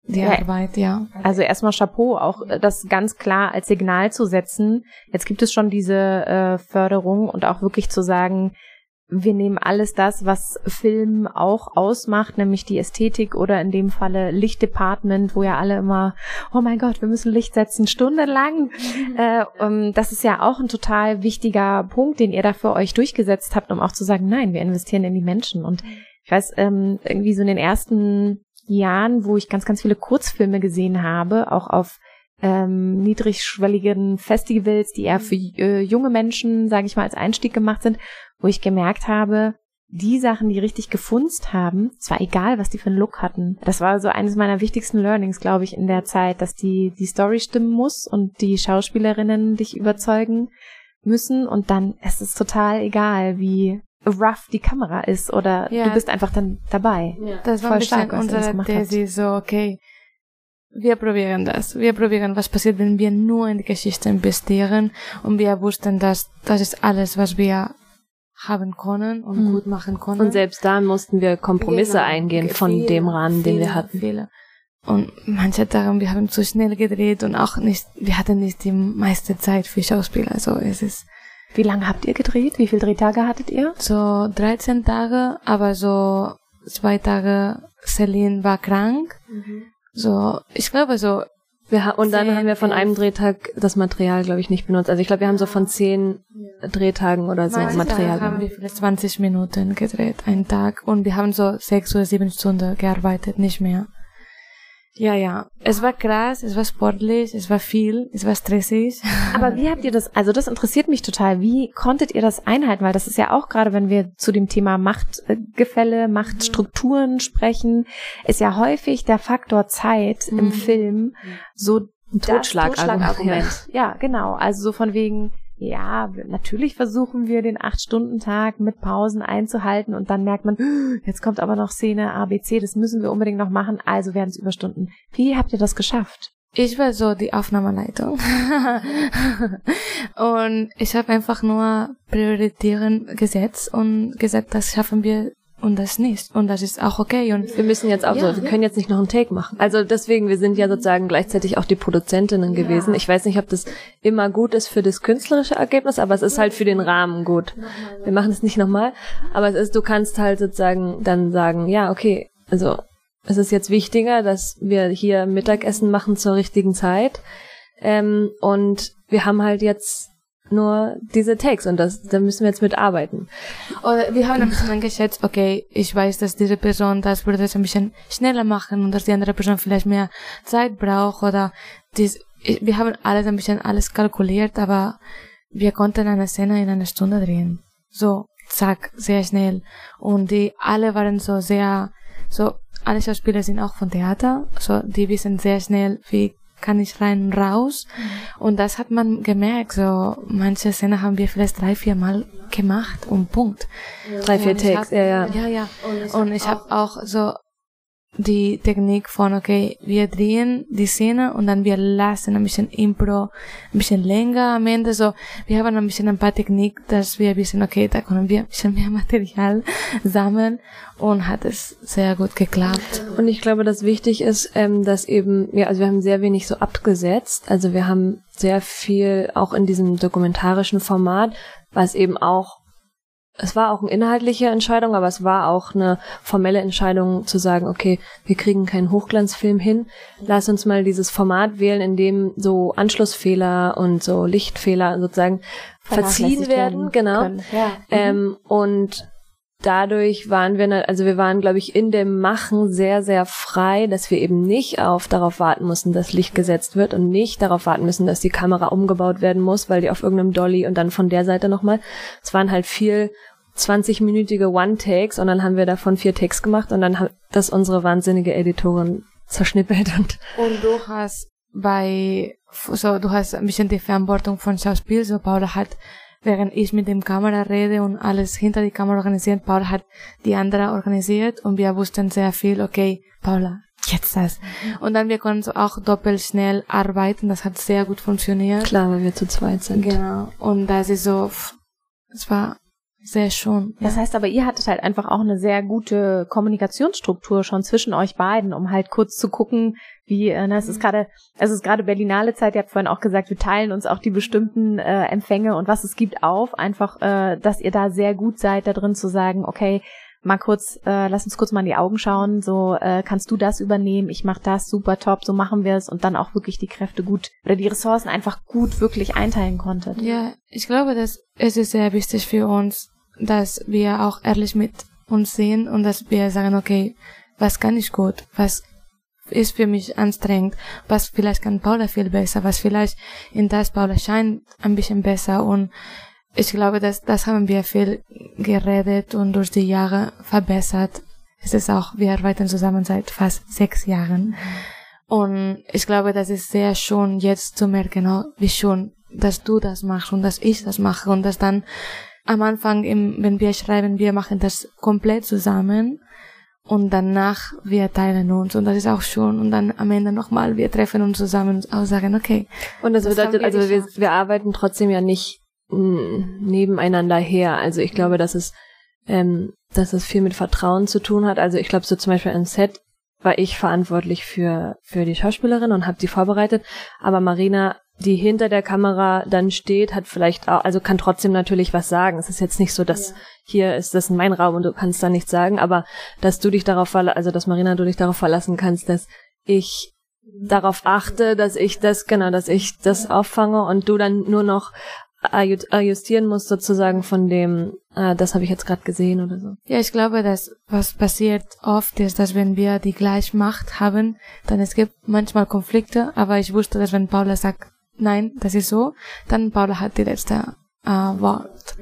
die ja, Arbeit, ja. Also erstmal Chapeau, auch äh, das ganz klar als Signal zu setzen. Jetzt gibt es schon diese äh, Förderung und auch wirklich zu sagen, wir nehmen alles das, was Film auch ausmacht, nämlich die Ästhetik oder in dem Falle Lichtdepartment, wo ja alle immer, oh mein Gott, wir müssen Licht setzen, stundenlang. Mhm. Äh, um, das ist ja auch ein total wichtiger Punkt, den ihr da für euch durchgesetzt habt, um auch zu sagen, nein, wir investieren in die Menschen. Und ich weiß, ähm, irgendwie so in den ersten Jahren, wo ich ganz, ganz viele Kurzfilme gesehen habe, auch auf ähm, niedrigschwelligen Festivals, die eher für äh, junge Menschen, sage ich mal, als Einstieg gemacht sind, wo ich gemerkt habe, die Sachen, die richtig gefunzt haben, es war egal, was die für einen Look hatten. Das war so eines meiner wichtigsten Learnings, glaube ich, in der Zeit, dass die, die Story stimmen muss und die Schauspielerinnen dich überzeugen müssen und dann ist es total egal, wie rough die Kamera ist oder ja. du bist einfach dann dabei. Ja. Das war Voll ein bisschen stark, unsere These, so okay, wir probieren das. Wir probieren, was passiert, wenn wir nur in die Geschichte investieren und wir wussten, dass das ist alles, was wir haben können und mhm. gut machen können. Und selbst da mussten wir Kompromisse genau. eingehen von viele, dem Rahmen, den wir hatten. Viele. Und manche Tage, wir haben zu schnell gedreht und auch nicht, wir hatten nicht die meiste Zeit für Schauspieler. Also es ist, wie lange habt ihr gedreht? Wie viele Drehtage hattet ihr? So 13 Tage, aber so zwei Tage Celine war krank. Mhm. So, ich glaube so. Wir und dann haben wir von einem Drehtag das Material, glaube ich, nicht benutzt. Also ich glaube, wir haben so von zehn Drehtagen oder so Material. Tage haben wir vielleicht 20 Minuten gedreht, einen Tag. Und wir haben so sechs oder sieben Stunden gearbeitet, nicht mehr. Ja, ja. Es war krass, es war sportlich, es war viel, es war stressig. [laughs] Aber wie habt ihr das, also das interessiert mich total. Wie konntet ihr das einhalten? Weil das ist ja auch gerade, wenn wir zu dem Thema Machtgefälle, Machtstrukturen sprechen, ist ja häufig der Faktor Zeit mhm. im Film so ein Totschlagargument. Totschlagargument. Ja, genau. Also so von wegen, ja, natürlich versuchen wir den Acht-Stunden-Tag mit Pausen einzuhalten und dann merkt man, jetzt kommt aber noch Szene ABC, das müssen wir unbedingt noch machen, also werden es Überstunden. Wie habt ihr das geschafft? Ich war so die Aufnahmeleitung. [laughs] und ich habe einfach nur Prioritären gesetzt und gesagt, das schaffen wir und das nicht. Und das ist auch okay. Und wir müssen jetzt auch ja, so, wir können jetzt nicht noch einen Take machen. Also deswegen, wir sind ja sozusagen gleichzeitig auch die Produzentinnen gewesen. Ich weiß nicht, ob das immer gut ist für das künstlerische Ergebnis, aber es ist halt für den Rahmen gut. Wir machen es nicht nochmal, aber es ist, du kannst halt sozusagen dann sagen, ja, okay, also es ist jetzt wichtiger, dass wir hier Mittagessen machen zur richtigen Zeit. Ähm, und wir haben halt jetzt nur diese Takes und das, da müssen wir jetzt mitarbeiten. Oder wir haben ein bisschen eingeschätzt, okay, ich weiß, dass diese Person das würde es ein bisschen schneller machen und dass die andere Person vielleicht mehr Zeit braucht oder dies, wir haben alles ein bisschen alles kalkuliert, aber wir konnten eine Szene in einer Stunde drehen. So, zack, sehr schnell. Und die alle waren so sehr, so, alle Schauspieler sind auch von Theater, so, die wissen sehr schnell, wie kann ich rein raus. Mhm. Und das hat man gemerkt. So, manche Szenen haben wir vielleicht drei, vier Mal gemacht und Punkt. Ja. Drei, vier Takes, ja, ja. Ja, ja. Und ich habe auch so die Technik von, okay, wir drehen die Szene und dann wir lassen ein bisschen Impro, ein bisschen länger am Ende, so, wir haben ein bisschen ein paar Technik, dass wir wissen, okay, da können wir ein bisschen [laughs] mehr Material sammeln und hat es sehr gut geklappt. Und ich glaube, dass wichtig ist, ähm, dass eben, ja, also wir haben sehr wenig so abgesetzt, also wir haben sehr viel auch in diesem dokumentarischen Format, was eben auch es war auch eine inhaltliche Entscheidung, aber es war auch eine formelle Entscheidung zu sagen, okay, wir kriegen keinen Hochglanzfilm hin. Lass uns mal dieses Format wählen, in dem so Anschlussfehler und so Lichtfehler sozusagen verziehen werden, genau. Ja. Ähm, und dadurch waren wir, also wir waren, glaube ich, in dem Machen sehr, sehr frei, dass wir eben nicht auf darauf warten mussten, dass Licht gesetzt wird und nicht darauf warten müssen, dass die Kamera umgebaut werden muss, weil die auf irgendeinem Dolly und dann von der Seite nochmal. Es waren halt viel 20-minütige One-Takes und dann haben wir davon vier Takes gemacht und dann hat das unsere wahnsinnige Editorin zerschnippelt und. Und du hast bei, so, du hast ein bisschen die Verantwortung von Schauspiel, so Paula hat, während ich mit dem Kamera rede und alles hinter die Kamera organisiert, Paula hat die andere organisiert und wir wussten sehr viel, okay, Paula, jetzt das. Und dann wir konnten so auch doppelt schnell arbeiten, das hat sehr gut funktioniert. Klar, weil wir zu zweit sind. Genau. Und das ist so, es war sehr schon. Das heißt aber, ihr hattet halt einfach auch eine sehr gute Kommunikationsstruktur schon zwischen euch beiden, um halt kurz zu gucken, wie, äh, es ist mhm. gerade, also es ist gerade Berlinale Zeit, ihr habt vorhin auch gesagt, wir teilen uns auch die bestimmten äh, Empfänge und was es gibt auf, einfach, äh, dass ihr da sehr gut seid, da drin zu sagen, okay, mal kurz, äh, lass uns kurz mal in die Augen schauen, so äh, kannst du das übernehmen, ich mach das, super top, so machen wir es und dann auch wirklich die Kräfte gut oder die Ressourcen einfach gut wirklich einteilen konntet. Ja, ich glaube, dass es ist sehr wichtig für uns, dass wir auch ehrlich mit uns sehen und dass wir sagen, okay, was kann ich gut, was ist für mich anstrengend, was vielleicht kann Paula viel besser, was vielleicht in das Paula scheint ein bisschen besser? Und ich glaube, dass das haben wir viel geredet und durch die Jahre verbessert. Es ist auch, wir arbeiten zusammen seit fast sechs Jahren. Und ich glaube, das ist sehr schön, jetzt zu merken, oh, wie schön, dass du das machst und dass ich das mache und dass dann am Anfang, im, wenn wir schreiben, wir machen das komplett zusammen und danach wir teilen uns und das ist auch schon und dann am Ende nochmal, wir treffen uns zusammen und auch sagen, okay. Und das, das bedeutet, also wir, wir arbeiten trotzdem ja nicht nebeneinander her. Also ich glaube, dass es, ähm, dass es viel mit Vertrauen zu tun hat. Also ich glaube, so zum Beispiel im Set war ich verantwortlich für, für die Schauspielerin und habe die vorbereitet. Aber Marina, die hinter der Kamera dann steht, hat vielleicht auch, also kann trotzdem natürlich was sagen. Es ist jetzt nicht so, dass ja. hier ist das mein Raum und du kannst da nichts sagen, aber dass du dich darauf, also dass Marina, du dich darauf verlassen kannst, dass ich darauf achte, dass ich das, genau, dass ich das auffange und du dann nur noch justieren muss sozusagen von dem, ah, das habe ich jetzt gerade gesehen oder so. Ja, ich glaube, dass was passiert oft ist, dass wenn wir die gleiche Macht haben, dann es gibt manchmal Konflikte, aber ich wusste, dass wenn Paula sagt, nein, das ist so, dann Paula hat die letzte äh, Wort.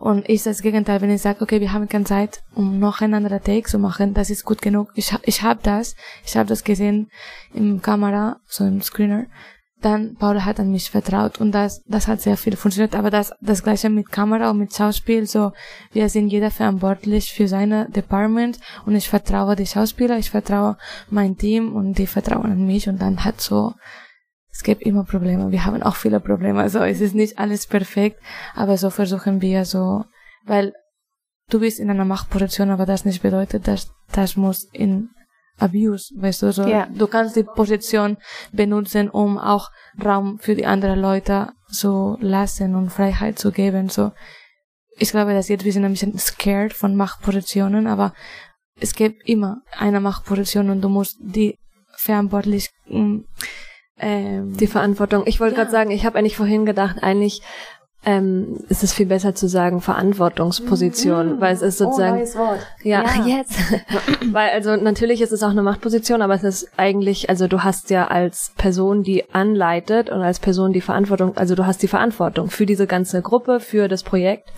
Und ist das Gegenteil, wenn ich sage, okay, wir haben keine Zeit, um noch ein anderer Take zu machen, das ist gut genug. Ich, ich habe das, ich habe das gesehen im Kamera, so im Screener dann Paula hat an mich vertraut und das, das hat sehr viel funktioniert. Aber das, das gleiche mit Kamera und mit Schauspiel, so, wir sind jeder verantwortlich für seine Department und ich vertraue die Schauspieler, ich vertraue mein Team und die vertrauen an mich und dann hat so, es gibt immer Probleme. Wir haben auch viele Probleme, also es ist nicht alles perfekt, aber so versuchen wir so, weil du bist in einer Machtposition, aber das nicht bedeutet, dass das muss in Abuse, weißt du, so. Ja. Du kannst die Position benutzen, um auch Raum für die anderen Leute zu lassen und Freiheit zu geben, so. Ich glaube, dass jetzt wir sind ein bisschen scared von Machtpositionen, aber es gibt immer eine Machtposition und du musst die verantwortlich, ähm, Die Verantwortung. Ich wollte Ja. gerade sagen, ich habe eigentlich vorhin gedacht, eigentlich ähm, ist es viel besser zu sagen Verantwortungsposition, weil es ist sozusagen Wort. ja, Ja. [laughs] jetzt. [clears throat] weil also natürlich ist es auch eine Machtposition, aber es ist eigentlich, also du hast ja als Person, die anleitet und als Person die Verantwortung, also du hast die Verantwortung für diese ganze Gruppe, für das Projekt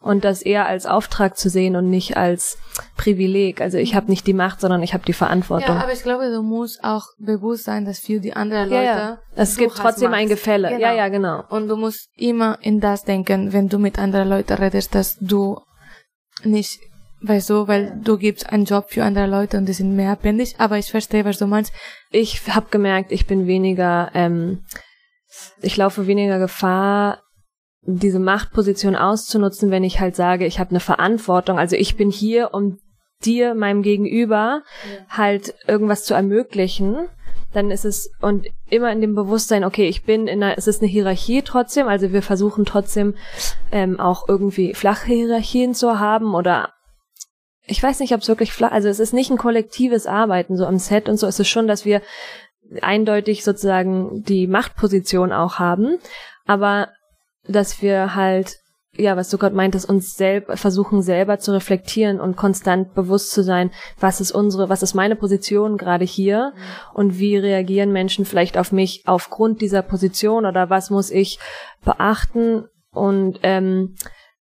und das eher als Auftrag zu sehen und nicht als Privileg. Also ich habe nicht die Macht, sondern ich habe die Verantwortung. Ja, aber ich glaube, du musst auch bewusst sein, dass für die anderen Ja, Leute. ja. Es du gibt trotzdem Macht. ein Gefälle. Genau. Ja, ja, genau. Und du musst immer in das denken, wenn du mit anderen Leuten redest, dass du nicht, weißt du, weil du gibst einen Job für andere Leute und die sind mehr abhängig, aber ich verstehe, was du meinst. ich habe gemerkt, ich bin weniger, ähm, ich laufe weniger Gefahr, diese Machtposition auszunutzen, wenn ich halt sage, ich habe eine Verantwortung. Also ich bin hier, um dir, meinem Gegenüber, halt irgendwas zu ermöglichen. Dann ist es und immer in dem Bewusstsein, okay, ich bin in einer, es ist eine Hierarchie trotzdem, also wir versuchen trotzdem ähm, auch irgendwie flache Hierarchien zu haben oder ich weiß nicht, ob es wirklich flach, also es ist nicht ein kollektives Arbeiten so am Set und so. Es ist schon, dass wir eindeutig sozusagen die Machtposition auch haben, aber dass wir halt, ja, was du gerade meintest, uns selber versuchen selber zu reflektieren und konstant bewusst zu sein, was ist unsere, was ist meine Position gerade hier und wie reagieren Menschen vielleicht auf mich aufgrund dieser Position oder was muss ich beachten und ähm,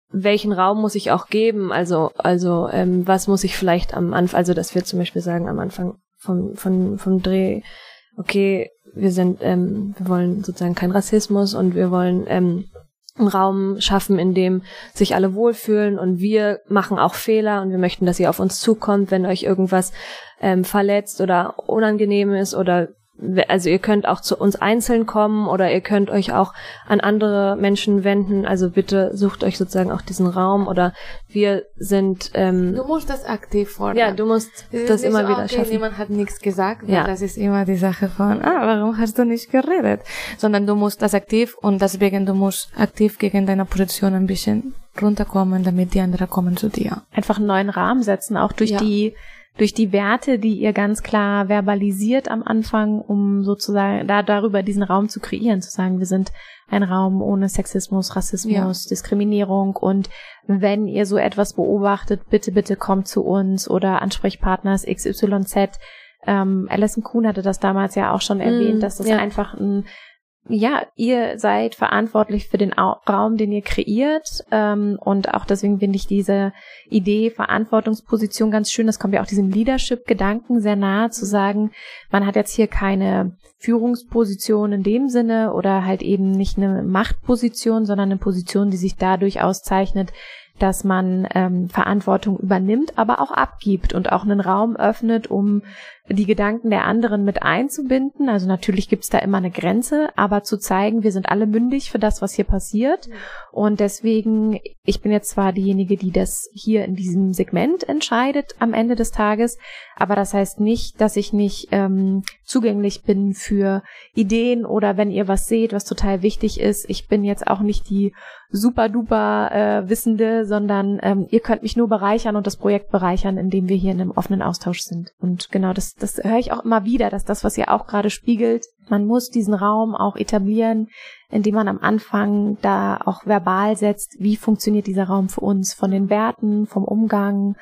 welchen Raum muss ich auch geben? Also, also ähm, was muss ich vielleicht am Anfang, also dass wir zum Beispiel sagen am Anfang vom, vom, vom Dreh, okay, wir sind, ähm, wir wollen sozusagen keinen Rassismus und wir wollen ähm, einen Raum schaffen, in dem sich alle wohlfühlen und wir machen auch Fehler und wir möchten, dass ihr auf uns zukommt, wenn euch irgendwas ähm, verletzt oder unangenehm ist oder also ihr könnt auch zu uns einzeln kommen oder ihr könnt euch auch an andere Menschen wenden. Also bitte sucht euch sozusagen auch diesen Raum oder wir sind ähm, Du musst das aktiv fordern. ja, du musst das immer so, wieder okay, schaffen. Niemand hat nichts gesagt. Ja. Das ist immer die Sache von, ah, warum hast du nicht geredet? Sondern du musst das aktiv und deswegen du musst aktiv gegen deine Position ein bisschen runterkommen, damit die anderen kommen zu dir. einfach einen neuen Rahmen setzen, auch durch Ja. die durch die Werte, die ihr ganz klar verbalisiert am Anfang, um sozusagen da darüber diesen Raum zu kreieren, zu sagen, wir sind ein Raum ohne Sexismus, Rassismus, Diskriminierung und wenn ihr so etwas beobachtet, bitte, bitte kommt zu uns oder Ansprechpartners XYZ. Ähm, Alison Kuhn hatte das damals ja auch schon erwähnt, Mm, dass das ja. einfach ein ja, ihr seid verantwortlich für den Au Raum, den ihr kreiert. Ähm, und auch deswegen finde ich diese Idee, Verantwortungsposition ganz schön. Das kommt ja auch diesem Leadership-Gedanken sehr nahe, zu sagen, man hat jetzt hier keine Führungsposition in dem Sinne oder halt eben nicht eine Machtposition, sondern eine Position, die sich dadurch auszeichnet, dass man ähm, Verantwortung übernimmt, aber auch abgibt und auch einen Raum öffnet, um die Gedanken der anderen mit einzubinden. Also natürlich gibt's da immer eine Grenze, aber zu zeigen, wir sind alle mündig für das, was hier passiert. Und deswegen, ich bin jetzt zwar diejenige, die das hier in diesem Segment entscheidet am Ende des Tages, aber das heißt nicht, dass ich nicht ähm, zugänglich bin für Ideen oder wenn ihr was seht, was total wichtig ist. Ich bin jetzt auch nicht die super duper äh, Wissende, sondern ähm, ihr könnt mich nur bereichern und das Projekt bereichern, indem wir hier in einem offenen Austausch sind. Und genau das, das höre ich auch immer wieder, dass das, was ihr auch gerade spiegelt, man muss diesen Raum auch etablieren, indem man am Anfang da auch verbal setzt, wie funktioniert dieser Raum für uns, von den Werten, vom Umgang.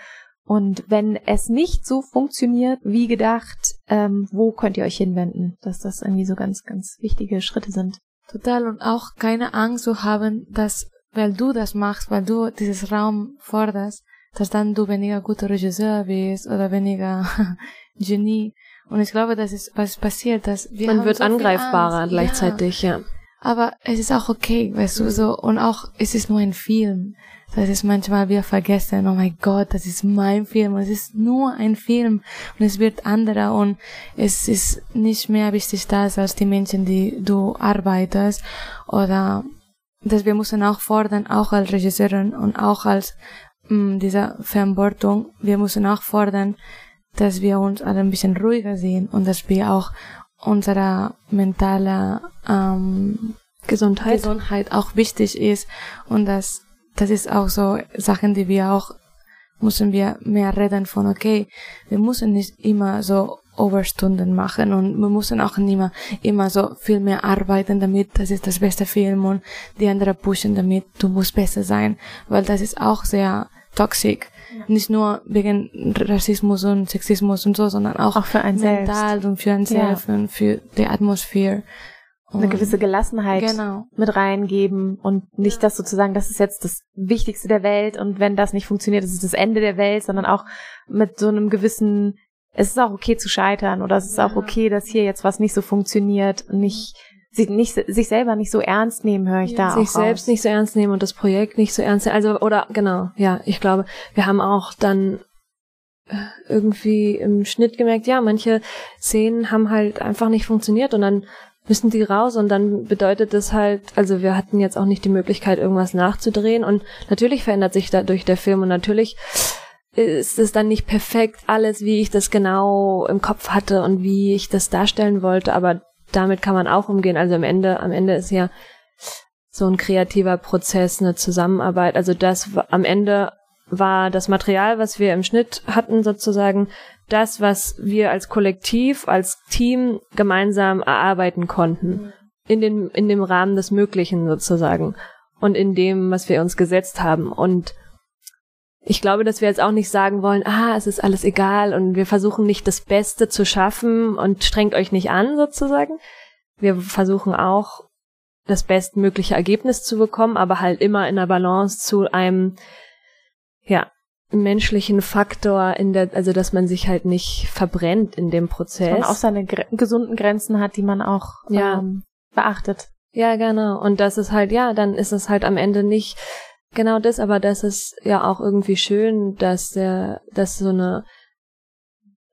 Und wenn es nicht so funktioniert, wie gedacht, ähm, wo könnt ihr euch hinwenden? Dass das irgendwie so ganz, ganz wichtige Schritte sind. Total und auch keine Angst zu haben, dass, weil du das machst, weil du dieses Raum forderst, dass dann du weniger guter Regisseur bist oder weniger [laughs] Genie. Und ich glaube, das ist was passiert, dass wir Man wird so angreifbarer gleichzeitig, ja. Aber es ist auch okay, weißt du, so, und auch, es ist nur ein Film. Das ist manchmal, wir vergessen, oh mein Gott, das ist mein Film, und es ist nur ein Film, und es wird anderer, und es ist nicht mehr wichtig das als die Menschen, die du arbeitest, oder, dass wir müssen auch fordern, auch als Regisseurin und auch als mh, dieser Verantwortung, wir müssen auch fordern, dass wir uns alle ein bisschen ruhiger sehen und dass wir auch unsere mentale ähm, Gesundheit. Gesundheit auch wichtig ist und dass das ist auch so Sachen, die wir auch müssen wir mehr reden von okay, wir müssen nicht immer so Overstunden machen und wir müssen auch nicht mehr immer so viel mehr arbeiten damit, das ist das beste Film und die anderen pushen damit, du musst besser sein, weil das ist auch sehr toxisch. Ja. Nicht nur wegen Rassismus und Sexismus und so, sondern auch, auch für ein mental selbst. und für ein Ja. selbst und für die Atmosphäre. eine Und- gewisse Gelassenheit Genau. mit reingeben und nicht das sozusagen, das ist jetzt das Wichtigste der Welt und wenn das nicht funktioniert, ist es das Ende der Welt, sondern auch mit so einem gewissen, es ist auch okay zu scheitern oder es ist auch okay, dass hier jetzt was nicht so funktioniert und nicht, sich, nicht, sich selber nicht so ernst nehmen, höre ich da auch sich selbst raus. nicht so ernst nehmen und das Projekt nicht so ernst nehmen. Also, oder genau, ja, ich glaube, wir haben auch dann äh, irgendwie im Schnitt gemerkt, ja, manche Szenen haben halt einfach nicht funktioniert und dann müssen die raus und dann bedeutet das halt, also wir hatten jetzt auch nicht die Möglichkeit, irgendwas nachzudrehen und natürlich verändert sich dadurch der Film und natürlich ist es dann nicht perfekt alles, wie ich das genau im Kopf hatte und wie ich das darstellen wollte, aber damit kann man auch umgehen. Also am Ende, am Ende ist ja so ein kreativer Prozess, eine Zusammenarbeit. Also das am Ende war das Material, was wir im Schnitt hatten, sozusagen das, was wir als Kollektiv, als Team gemeinsam erarbeiten konnten. In, den, in dem Rahmen des Möglichen sozusagen. Und in dem, was wir uns gesetzt haben. Und ich glaube, dass wir jetzt auch nicht sagen wollen, ah, es ist alles egal und wir versuchen nicht das Beste zu schaffen und strengt euch nicht an, sozusagen. Wir versuchen auch, das bestmögliche Ergebnis zu bekommen, aber halt immer in der Balance zu einem, ja, menschlichen Faktor in der, also dass man sich halt nicht verbrennt in dem Dass Prozess. man auch seine gre gesunden Grenzen hat, die man auch Ja. ähm, beachtet. Ja, genau. Und das ist halt, ja, dann ist es halt am Ende nicht genau das, aber das ist ja auch irgendwie schön, dass der, dass so eine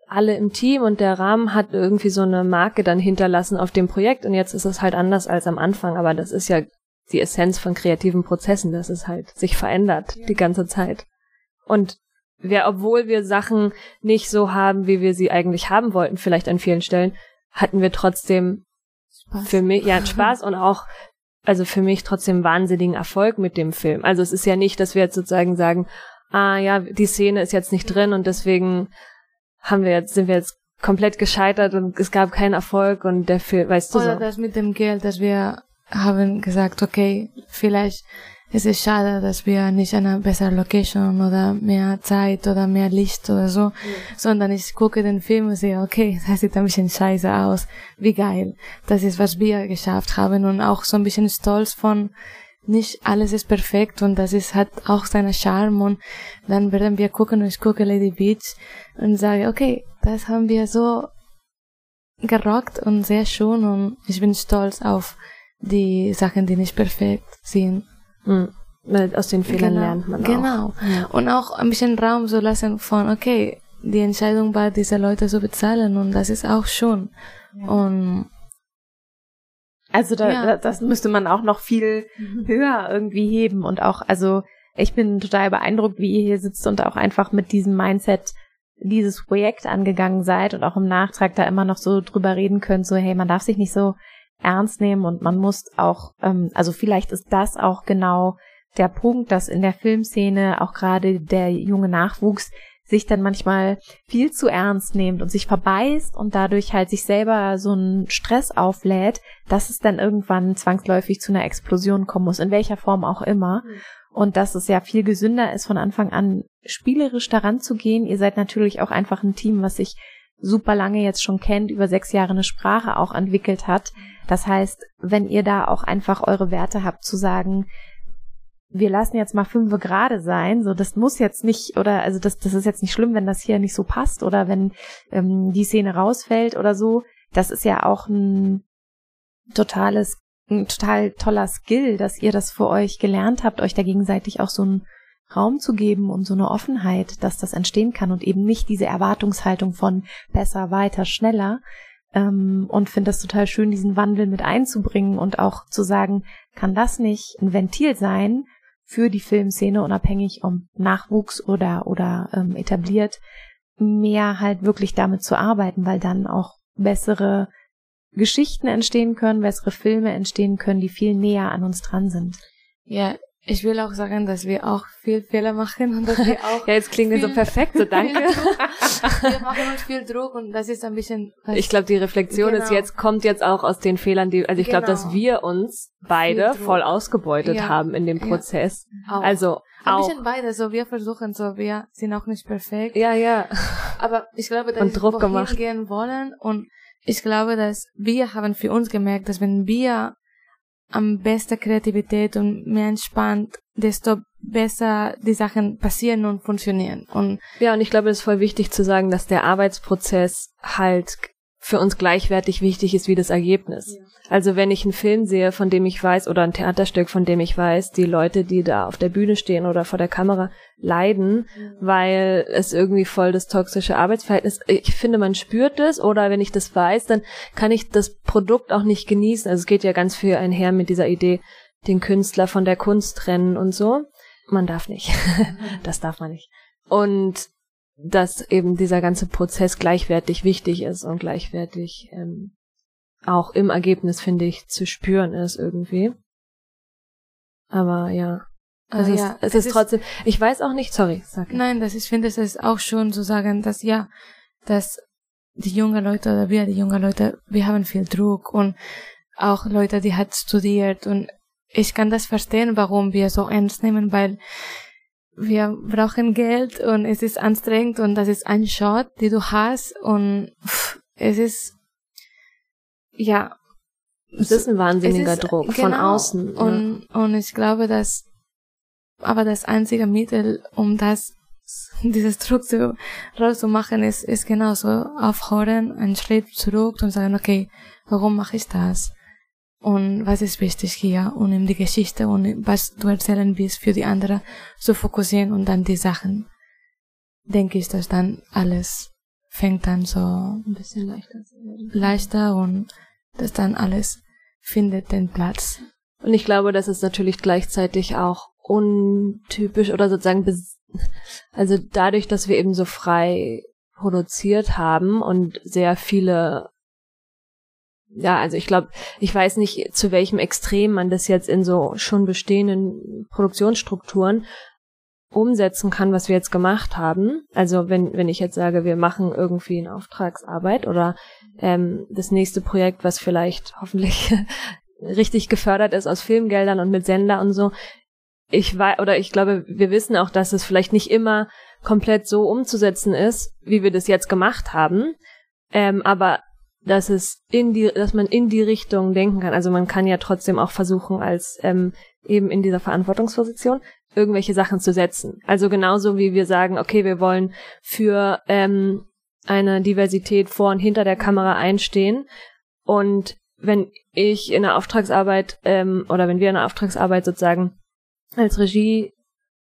alle im Team und der Rahmen hat irgendwie so eine Marke dann hinterlassen auf dem Projekt und jetzt ist es halt anders als am Anfang, aber das ist ja die Essenz von kreativen Prozessen, dass es halt sich verändert die ganze Zeit. Und wir, obwohl wir Sachen nicht so haben, wie wir sie eigentlich haben wollten, vielleicht an vielen Stellen, hatten wir trotzdem für mich, ja, [laughs] Spaß und auch, also für mich trotzdem wahnsinnigen Erfolg mit dem Film. Also es ist ja nicht, dass wir jetzt sozusagen sagen, ah ja, die Szene ist jetzt nicht drin und deswegen haben wir jetzt, sind wir jetzt komplett gescheitert und es gab keinen Erfolg und der Film, weißt du Oder so. das mit dem Geld, dass wir haben gesagt, okay, vielleicht ist es schade, dass wir nicht eine bessere Location oder mehr Zeit oder mehr Licht oder so, sondern ich gucke den Film und sehe, okay, [laughs] das sieht ein bisschen scheiße aus. Wie geil. Das ist, was wir geschafft haben und auch so ein bisschen stolz von, nicht alles ist perfekt und das ist, hat auch seinen Charme und dann werden wir gucken und ich gucke Lady Beach und sage, okay, das haben wir so gerockt und sehr schön und ich bin stolz auf die Sachen, die nicht perfekt sind. Mhm. Weil Aus den Fehlern lernt man auch. Genau. Und auch ein bisschen Raum zu lassen von, okay, die Entscheidung war, diese Leute zu bezahlen und das ist auch schön. Und Also da, Ja. da, das müsste man auch noch viel höher irgendwie heben und auch, also ich bin total beeindruckt, wie ihr hier sitzt und auch einfach mit diesem Mindset dieses Projekt angegangen seid und auch im Nachtrag da immer noch so drüber reden könnt, so hey, man darf sich nicht so ernst nehmen und man muss auch, ähm, also vielleicht ist das auch genau der Punkt, dass in der Filmszene auch gerade der junge Nachwuchs sich dann manchmal viel zu ernst nimmt und sich verbeißt und dadurch halt sich selber so einen Stress auflädt, dass es dann irgendwann zwangsläufig zu einer Explosion kommen muss, in welcher Form auch immer. Und dass es ja viel gesünder ist, von Anfang an spielerisch daran zu gehen. Ihr seid natürlich auch einfach ein Team, was sich super lange jetzt schon kennt, über sechs Jahre eine Sprache auch entwickelt hat. Das heißt, wenn ihr da auch einfach eure Werte habt, zu sagen, wir lassen jetzt mal fünfe gerade sein, so das muss jetzt nicht oder also das das ist jetzt nicht schlimm, wenn das hier nicht so passt oder wenn ähm, die Szene rausfällt oder so. Das ist ja auch ein totales, ein total toller Skill, dass ihr das für euch gelernt habt, euch da gegenseitig auch so einen Raum zu geben und so eine Offenheit, dass das entstehen kann und eben nicht diese Erwartungshaltung von besser, weiter, schneller. Ähm, und finde das total schön, diesen Wandel mit einzubringen und auch zu sagen, kann das nicht ein Ventil sein für die Filmszene, unabhängig ob Nachwuchs oder, oder ähm, etabliert, mehr halt wirklich damit zu arbeiten, weil dann auch bessere Geschichten entstehen können, bessere Filme entstehen können, die viel näher an uns dran sind. Ja, ich will auch sagen, dass wir auch viel Fehler machen und dass wir [laughs] auch. ja, jetzt klingt wir so perfekt, so danke. [laughs] wir machen uns viel Druck und das ist ein bisschen. Ich glaube, die Reflexion genau. ist jetzt, kommt jetzt auch aus den Fehlern, die, also ich genau. glaube, dass wir uns beide voll ausgebeutet ja. haben in dem Prozess. Ja. Also, ein auch. bisschen beide, so wir versuchen so, wir sind auch nicht perfekt. Ja, ja. Aber ich glaube, dass und Druck wir gehen wollen und ich glaube, dass wir haben für uns gemerkt, dass wenn wir am besten Kreativität und mehr entspannt, desto besser die Sachen passieren und funktionieren. Und ja, und ich glaube, es ist voll wichtig zu sagen, dass der Arbeitsprozess halt für uns gleichwertig wichtig ist wie das Ergebnis. Also wenn ich einen Film sehe, von dem ich weiß, oder ein Theaterstück, von dem ich weiß, die Leute, die da auf der Bühne stehen oder vor der Kamera, leiden, weil es irgendwie voll das toxische Arbeitsverhältnis, ich finde, man spürt es, oder wenn ich das weiß, dann kann ich das Produkt auch nicht genießen. Also es geht ja ganz viel einher mit dieser Idee, den Künstler von der Kunst trennen und so. Man darf nicht. [laughs] das darf man nicht. Und dass eben dieser ganze Prozess gleichwertig wichtig ist und gleichwertig ähm, auch im Ergebnis, finde ich, zu spüren ist irgendwie. Aber ja. Also ja, es, es, es ist trotzdem, ich weiß auch nicht, sorry, sag ich. Nein, das ich finde, es ist auch schon zu sagen, dass ja, dass die jungen Leute oder wir, die jungen Leute, wir haben viel Druck und auch Leute, die hat studiert und ich kann das verstehen, warum wir so ernst nehmen, weil wir brauchen Geld und es ist anstrengend und das ist ein Shot, die du hast und pff, es ist ja es ist ein wahnsinniger ist, Druck genau, von außen und ja. und ich glaube, dass aber das einzige Mittel, um das dieses Druck zu, rauszumachen, ist, ist genauso aufhören, einen Schritt zurück und sagen, okay, warum mache ich das? Und was ist wichtig hier und in die Geschichte und was du erzählen willst für die anderen zu fokussieren und dann die Sachen. Denke ich, dass dann alles fängt dann so ein bisschen leichter, leichter und dass dann alles findet den Platz. Und ich glaube, das ist natürlich gleichzeitig auch untypisch oder sozusagen, also dadurch, dass wir eben so frei produziert haben und sehr viele ja, also ich glaube, ich weiß nicht, zu welchem Extrem man das jetzt in so schon bestehenden Produktionsstrukturen umsetzen kann, was wir jetzt gemacht haben. Also wenn, wenn ich jetzt sage, wir machen irgendwie eine Auftragsarbeit oder ähm, das nächste Projekt, was vielleicht hoffentlich [laughs] richtig gefördert ist aus Filmgeldern und mit Sender und so. Ich weiß, oder ich glaube, wir wissen auch, dass es vielleicht nicht immer komplett so umzusetzen ist, wie wir das jetzt gemacht haben. Ähm, aber dass es in die, dass man in die Richtung denken kann. Also man kann ja trotzdem auch versuchen, als ähm, eben in dieser Verantwortungsposition irgendwelche Sachen zu setzen. Also genauso wie wir sagen, okay, wir wollen für ähm, eine Diversität vor und hinter der Kamera einstehen. Und wenn ich in der Auftragsarbeit ähm, oder wenn wir in der Auftragsarbeit sozusagen als Regie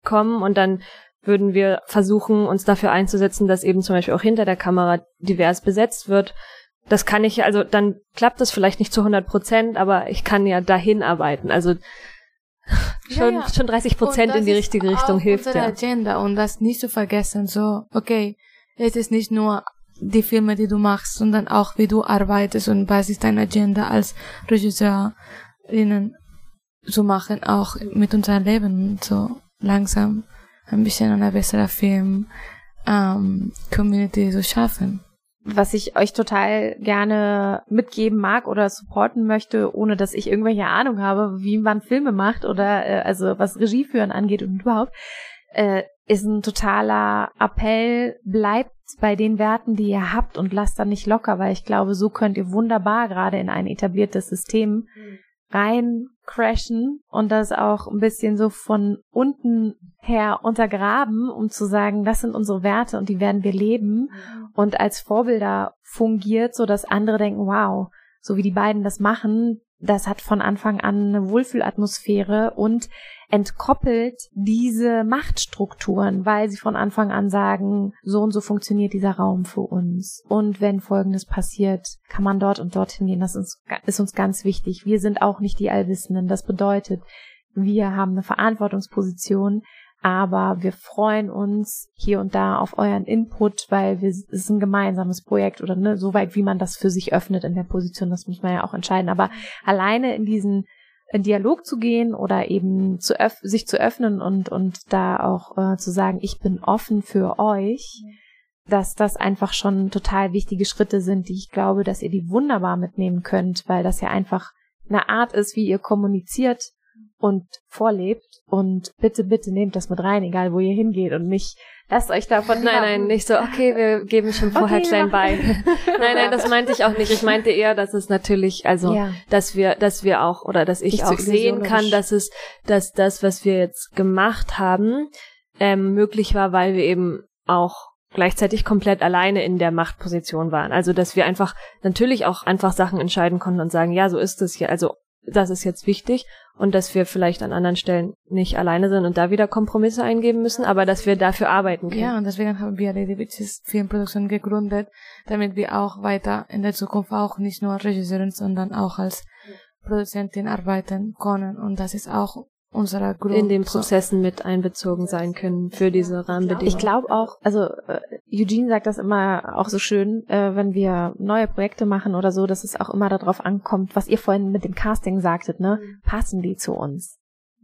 kommen und dann würden wir versuchen, uns dafür einzusetzen, dass eben zum Beispiel auch hinter der Kamera divers besetzt wird, das kann ich, also dann klappt das vielleicht nicht zu 100 Prozent, aber ich kann ja dahin arbeiten. Also schon, ja, ja. schon 30 Prozent in die richtige Richtung hilft ja. Agenda und das nicht zu vergessen, so, okay, es ist nicht nur die Filme, die du machst, sondern auch wie du arbeitest und was ist deine Agenda als Regisseurinnen zu machen, auch mit unserem Leben so langsam ein bisschen eine bessere Film ähm, Community zu schaffen was ich euch total gerne mitgeben mag oder supporten möchte, ohne dass ich irgendwelche Ahnung habe, wie man Filme macht oder äh, also was Regie führen angeht und überhaupt, äh, ist ein totaler Appell, bleibt bei den Werten, die ihr habt und lasst dann nicht locker, weil ich glaube, so könnt ihr wunderbar gerade in ein etabliertes System rein crashen und das auch ein bisschen so von unten her untergraben, um zu sagen, das sind unsere Werte und die werden wir leben mhm. Und als Vorbilder fungiert, so dass andere denken, wow, so wie die beiden das machen, das hat von Anfang an eine Wohlfühlatmosphäre und entkoppelt diese Machtstrukturen, weil sie von Anfang an sagen, so und so funktioniert dieser Raum für uns. Und wenn Folgendes passiert, kann man dort und dorthin gehen. Das ist, ist uns ganz wichtig. Wir sind auch nicht die Allwissenden. Das bedeutet, wir haben eine Verantwortungsposition, aber wir freuen uns hier und da auf euren Input, weil wir, es ist ein gemeinsames Projekt oder ne, soweit wie man das für sich öffnet in der Position, das muss man ja auch entscheiden. Aber alleine in diesen in Dialog zu gehen oder eben zu öff sich zu öffnen und und da auch äh, zu sagen, ich bin offen für euch, dass das einfach schon total wichtige Schritte sind, die ich glaube, dass ihr die wunderbar mitnehmen könnt, weil das ja einfach eine Art ist, wie ihr kommuniziert und vorlebt. Und bitte, bitte nehmt das mit rein, egal wo ihr hingeht und nicht lasst euch davon. Nein, nein, nicht so, okay, wir geben schon vorher okay, klein bei. [laughs] nein, nein, das meinte ich auch nicht. Ich meinte eher, dass es natürlich, also, ja. dass wir, dass wir auch, oder dass ich auch sehen kann, dass es, dass das, was wir jetzt gemacht haben, ähm, möglich war, weil wir eben auch gleichzeitig komplett alleine in der Machtposition waren. Also, dass wir einfach natürlich auch einfach Sachen entscheiden konnten und sagen, ja, so ist es hier. Also, das ist jetzt wichtig und dass wir vielleicht an anderen Stellen nicht alleine sind und da wieder Kompromisse eingeben müssen, aber dass wir dafür arbeiten können. Ja, und deswegen haben wir Lady Witches Filmproduktion gegründet, damit wir auch weiter in der Zukunft auch nicht nur Regisseurin, sondern auch als Produzentin arbeiten können. Und das ist auch unserer Grund. In den Prozessen mit einbezogen sein können für diese Rahmenbedingungen. Ich glaube auch, also äh, Eugene sagt das immer auch so schön, äh, wenn wir neue Projekte machen oder so, dass es auch immer darauf ankommt, was ihr vorhin mit dem Casting sagtet, ne? Mhm. Passen die zu uns?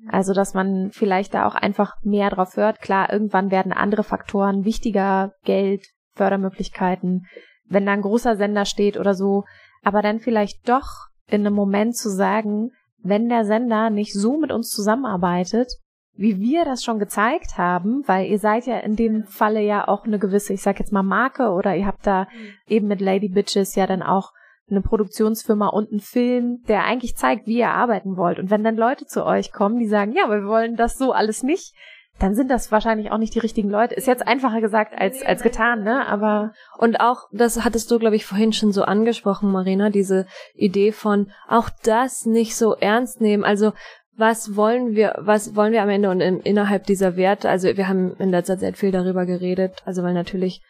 Also, dass man vielleicht da auch einfach mehr drauf hört. Klar, irgendwann werden andere Faktoren wichtiger, Geld, Fördermöglichkeiten, wenn da ein großer Sender steht oder so, aber dann vielleicht doch in einem Moment zu sagen, wenn der Sender nicht so mit uns zusammenarbeitet, wie wir das schon gezeigt haben, weil ihr seid ja in dem Falle ja auch eine gewisse, ich sag jetzt mal Marke oder ihr habt da eben mit Lady Bitches ja dann auch eine Produktionsfirma und einen Film, der eigentlich zeigt, wie ihr arbeiten wollt. Und wenn dann Leute zu euch kommen, die sagen, ja, aber wir wollen das so alles nicht, dann sind das wahrscheinlich auch nicht die richtigen Leute. Ist jetzt einfacher gesagt als, als getan, ne? Aber. Und auch, das hattest du, glaube ich, vorhin schon so angesprochen, Marina, diese Idee von auch das nicht so ernst nehmen. Also, was wollen wir, was wollen wir am Ende und in, innerhalb dieser Werte? Also, wir haben in letzter Zeit viel darüber geredet. Also, weil natürlich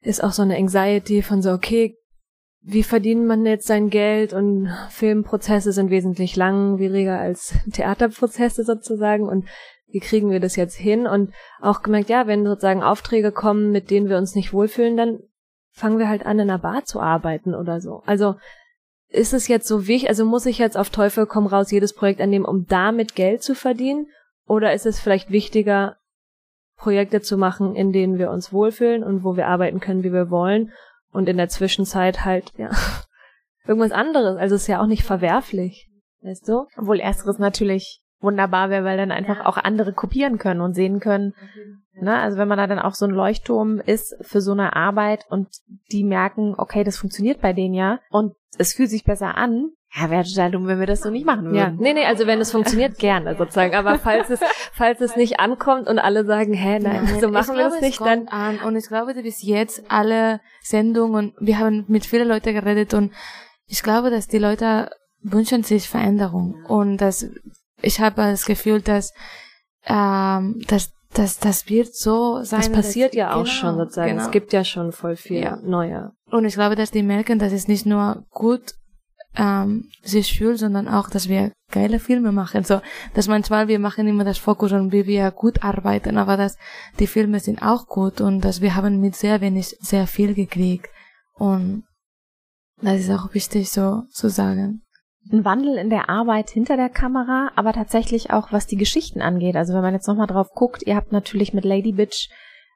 ist auch so eine Anxiety von so, okay, wie verdient man jetzt sein Geld und Filmprozesse sind wesentlich langwieriger als Theaterprozesse sozusagen und wie kriegen wir das jetzt hin? Und auch gemerkt, ja, wenn sozusagen Aufträge kommen, mit denen wir uns nicht wohlfühlen, dann fangen wir halt an, in einer Bar zu arbeiten oder so. Also ist es jetzt so wichtig, also muss ich jetzt auf Teufel komm raus jedes Projekt annehmen, um damit Geld zu verdienen? Oder ist es vielleicht wichtiger, Projekte zu machen, in denen wir uns wohlfühlen und wo wir arbeiten können, wie wir wollen und in der Zwischenzeit halt, ja, [laughs] irgendwas anderes. Also ist ja auch nicht verwerflich. Weißt du? Obwohl ersteres natürlich wunderbar wäre, weil dann einfach ja. auch andere kopieren können und sehen können. Ne? Also wenn man da dann auch so ein Leuchtturm ist für so eine Arbeit und die merken, okay, das funktioniert bei denen ja und es fühlt sich besser an, ja, wäre total dumm, wenn wir das so nicht machen würden. Ja, nee, nee, also wenn es funktioniert, [laughs] gerne sozusagen. Aber falls es, falls es nicht ankommt und alle sagen, hä, nein, so machen wir es nicht, dann. An. Und ich glaube, bis jetzt alle Sendungen, wir haben mit vielen Leuten geredet und ich glaube, dass die Leute wünschen sich Veränderung und dass ich habe das Gefühl, dass, ähm, dass das, das wird so sein. Das passiert ja auch genau, schon sozusagen. Genau. Es gibt ja schon voll viel ja. neue. Und ich glaube, dass die merken, dass es nicht nur gut ähm, sich fühlt, sondern auch, dass wir geile Filme machen. So, dass manchmal wir machen immer das Fokus und wie wir gut arbeiten, aber dass die Filme sind auch gut und dass wir haben mit sehr wenig sehr viel gekriegt. Und das ist auch wichtig so zu sagen ein Wandel in der Arbeit hinter der Kamera, aber tatsächlich auch was die Geschichten angeht. Also wenn man jetzt nochmal drauf guckt, ihr habt natürlich mit Lady Bitch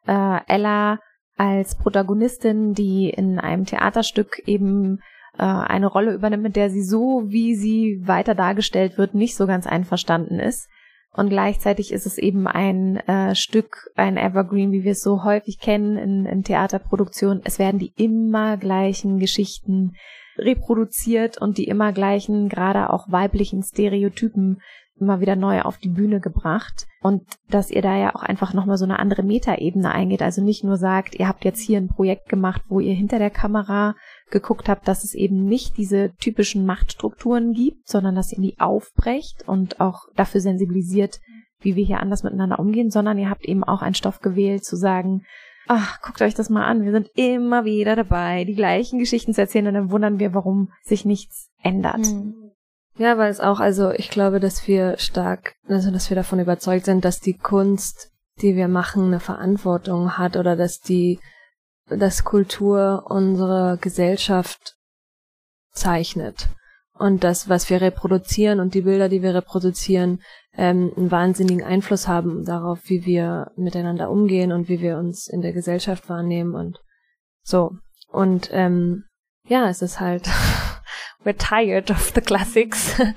äh, Ella als Protagonistin, die in einem Theaterstück eben äh, eine Rolle übernimmt, mit der sie so, wie sie weiter dargestellt wird, nicht so ganz einverstanden ist. Und gleichzeitig ist es eben ein äh, Stück, ein Evergreen, wie wir es so häufig kennen in, in Theaterproduktionen. Es werden die immer gleichen Geschichten reproduziert und die immer gleichen, gerade auch weiblichen Stereotypen immer wieder neu auf die Bühne gebracht und dass ihr da ja auch einfach nochmal so eine andere Metaebene eingeht. Also nicht nur sagt, ihr habt jetzt hier ein Projekt gemacht, wo ihr hinter der Kamera geguckt habt, dass es eben nicht diese typischen Machtstrukturen gibt, sondern dass ihr die aufbrecht und auch dafür sensibilisiert, wie wir hier anders miteinander umgehen, sondern ihr habt eben auch einen Stoff gewählt zu sagen, ach, guckt euch das mal an. Wir sind immer wieder dabei, die gleichen Geschichten zu erzählen und dann wundern wir, warum sich nichts ändert. Mhm. Ja, weil es auch, also ich glaube, dass wir stark, also dass wir davon überzeugt sind, dass die Kunst, die wir machen, eine Verantwortung hat oder dass die, dass Kultur unsere Gesellschaft zeichnet. Und das, was wir reproduzieren und die Bilder, die wir reproduzieren, ähm, einen wahnsinnigen Einfluss haben darauf, wie wir miteinander umgehen und wie wir uns in der Gesellschaft wahrnehmen und so. Und ähm, ja, es ist halt [laughs] we're tired of the classics. [laughs]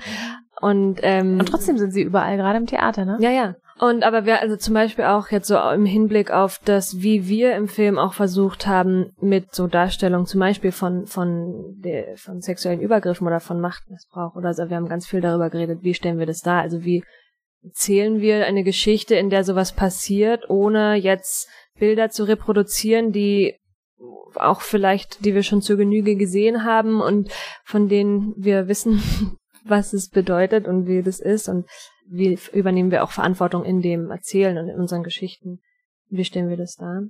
Und, ähm, und trotzdem sind sie überall, gerade im Theater, ne? Ja, ja. Und aber wir, also zum Beispiel auch jetzt so im Hinblick auf das, wie wir im Film auch versucht haben, mit so Darstellung zum Beispiel von, von, der, von sexuellen Übergriffen oder von Machtmissbrauch oder so, wir haben ganz viel darüber geredet, wie stellen wir das da, also wie erzählen wir eine Geschichte, in der sowas passiert, ohne jetzt Bilder zu reproduzieren, die auch vielleicht, die wir schon zur Genüge gesehen haben und von denen wir wissen, [laughs] was es bedeutet und wie das ist. Und wie übernehmen wir auch Verantwortung in dem Erzählen und in unseren Geschichten. Wie stellen wir das da?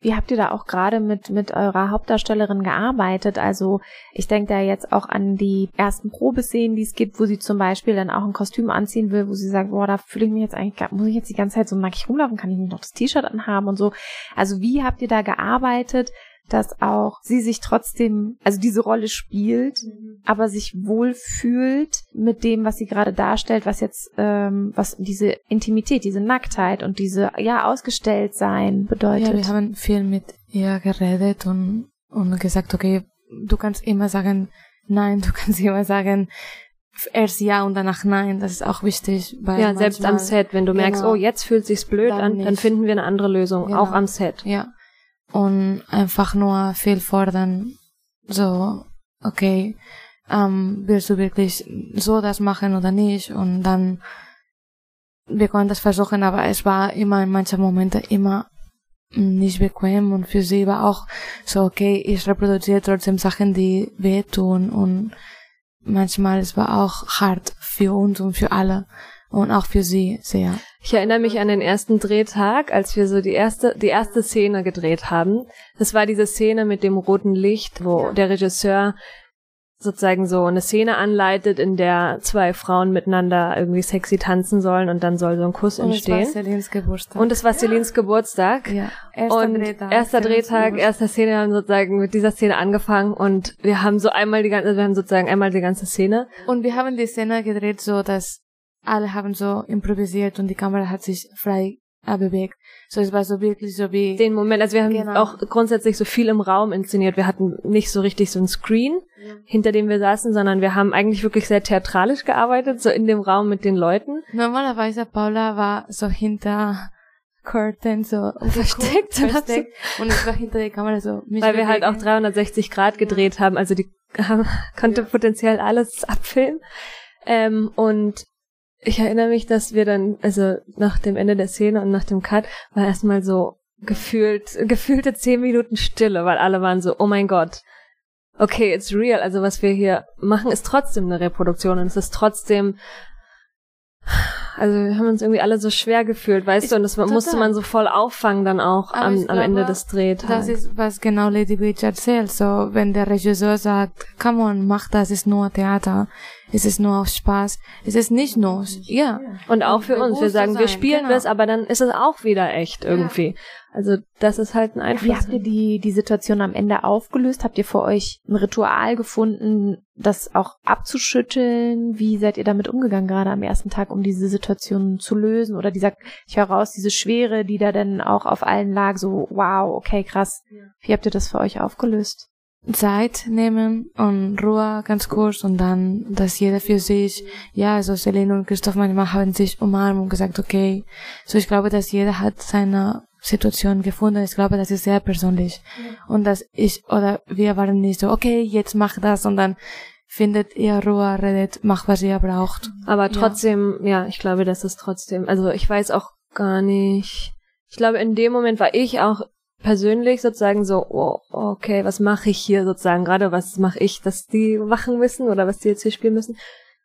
Wie habt ihr da auch gerade mit, mit eurer Hauptdarstellerin gearbeitet? Also ich denke da jetzt auch an die ersten Probeszenen, die es gibt, wo sie zum Beispiel dann auch ein Kostüm anziehen will, wo sie sagt, boah, da fühle ich mich jetzt eigentlich, muss ich jetzt die ganze Zeit so nackig rumlaufen, kann ich nicht noch das T-Shirt anhaben und so. Also wie habt ihr da gearbeitet, dass auch sie sich trotzdem, also diese Rolle spielt, mhm. aber sich wohlfühlt mit dem, was sie gerade darstellt, was jetzt, ähm, was diese Intimität, diese Nacktheit und diese, ja, ausgestellt sein bedeutet. Ja, wir haben viel mit ihr geredet und, und gesagt, okay, du kannst immer sagen, nein, du [laughs] kannst immer sagen, erst ja und danach nein, das ist auch wichtig. Weil ja, selbst am Set, wenn du merkst, genau, oh, jetzt fühlt sich's blöd dann an, dann finden wir eine andere Lösung, genau. auch am Set. Ja und einfach nur viel fordern. So, okay, ähm, willst du wirklich so das machen oder nicht? Und dann, wir konnten das versuchen, aber es war immer in manchen Momenten immer nicht bequem und für sie war auch so, okay, ich reproduziere trotzdem Sachen, die wehtun und manchmal es war auch hart für uns und für alle und auch für sie sehr. Ich erinnere mich an den ersten Drehtag, als wir so die erste, die erste Szene gedreht haben. Das war diese Szene mit dem roten Licht, wo der Regisseur sozusagen so eine Szene anleitet, in der zwei Frauen miteinander irgendwie sexy tanzen sollen und dann soll so ein Kuss und entstehen. Und es war Celines Geburtstag. Und es war Celines Geburtstag. Ja. Erster und Drehtag. Erster Drehtag, erster Szene haben sozusagen mit dieser Szene angefangen und wir haben so einmal die ganze, wir haben sozusagen einmal die ganze Szene. Und wir haben die Szene gedreht so, dass alle haben so improvisiert und die Kamera hat sich frei äh, bewegt. So, es war so wirklich so wie... Den Moment, also wir haben genau. auch grundsätzlich so viel im Raum inszeniert. Wir hatten nicht so richtig so ein Screen, ja. hinter dem wir saßen, sondern wir haben eigentlich wirklich sehr theatralisch gearbeitet, so in dem Raum mit den Leuten. Normalerweise Paula war so hinter Curtain [laughs] so versteckt, versteckt und ich war hinter der Kamera so weil bewegen. wir halt auch 360 Grad gedreht ja. haben also die [laughs] haben, konnte ja. potenziell alles abfilmen ähm, und ich erinnere mich, dass wir dann, also nach dem Ende der Szene und nach dem Cut, war erstmal so gefühlt, gefühlte zehn Minuten Stille, weil alle waren so, oh mein Gott, okay, it's real. Also was wir hier machen, ist trotzdem eine Reproduktion und es ist trotzdem also wir haben uns irgendwie alle so schwer gefühlt, weißt ich, du, und das total. musste man so voll auffangen dann auch am, am Ende des Drehtags. Das ist, was genau Lady Beach erzählt, so, wenn der Regisseur sagt, come on, mach das, ist nur Theater, es ist nur auf Spaß, es ist nicht nur, ja. Und auch für uns, wir sagen, wir spielen genau. das, aber dann ist es auch wieder echt irgendwie. Ja. Also das ist halt ein Einfluss. Wie habt ihr die, die Situation am Ende aufgelöst? Habt ihr für euch ein Ritual gefunden, das auch abzuschütteln? Wie seid ihr damit umgegangen, gerade am ersten Tag, um diese Situation zu lösen? Oder dieser, ich höre raus, diese Schwere, die da dann auch auf allen lag, so wow, okay, krass. Wie habt ihr das für euch aufgelöst? Zeit nehmen und Ruhe ganz kurz und dann, dass jeder für sich, ja, also Selene und Christoph manchmal haben sich umarmt und gesagt, okay. So ich glaube, dass jeder hat seine Situation gefunden. Ich glaube, das ist sehr persönlich. Ja. Und dass ich oder wir waren nicht so, okay, jetzt mach das und dann findet ihr Ruhe, redet, macht, was ihr braucht. Aber trotzdem, ja. ja, ich glaube, das ist trotzdem, also ich weiß auch gar nicht. Ich glaube, in dem Moment war ich auch persönlich sozusagen so, oh, okay, was mache ich hier sozusagen gerade, was mache ich, dass die machen müssen oder was die jetzt hier spielen müssen.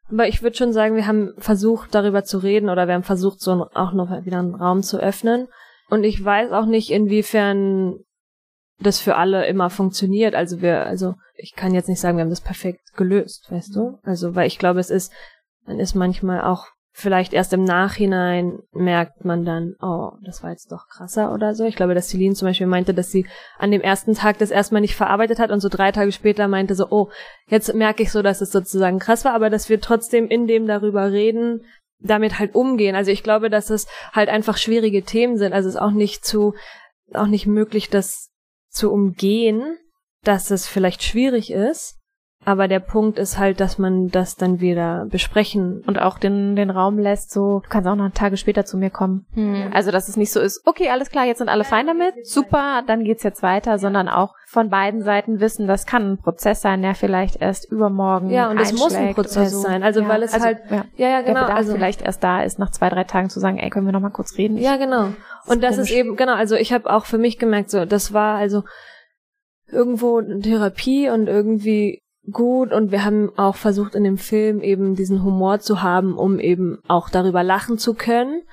Aber ich würde schon sagen, wir haben versucht, darüber zu reden oder wir haben versucht, so auch noch wieder einen Raum zu öffnen. Und ich weiß auch nicht, inwiefern das für alle immer funktioniert. Also wir, also ich kann jetzt nicht sagen, wir haben das perfekt gelöst, weißt du? Also, weil ich glaube, es ist, man ist manchmal auch vielleicht erst im Nachhinein merkt man dann, oh, das war jetzt doch krasser oder so. Ich glaube, dass Celine zum Beispiel meinte, dass sie an dem ersten Tag das erstmal nicht verarbeitet hat und so drei Tage später meinte so, oh, jetzt merke ich so, dass es sozusagen krass war, aber dass wir trotzdem in dem darüber reden, damit halt umgehen. Also ich glaube, dass es halt einfach schwierige Themen sind. Also es ist auch nicht zu, auch nicht möglich, das zu umgehen, dass es vielleicht schwierig ist. Aber der Punkt ist halt, dass man das dann wieder besprechen und auch den, den Raum lässt, so, du kannst auch noch Tage später zu mir kommen. Hm. Also, dass es nicht so ist, okay, alles klar, jetzt sind alle fein damit, super, dann geht's jetzt weiter, sondern auch von beiden Seiten wissen, das kann ein Prozess sein, der vielleicht erst übermorgen Ja, und es muss ein Prozess so. sein, also ja, weil es also, halt, ja, ja, ja genau, also vielleicht erst da ist, nach zwei, drei Tagen zu sagen, ey, können wir noch mal kurz reden? Ich, ja, genau. Und das komisch. ist eben, genau, also ich habe auch für mich gemerkt, so, das war also irgendwo Therapie und irgendwie gut und wir haben auch versucht in dem Film eben diesen Humor zu haben, um eben auch darüber lachen zu können.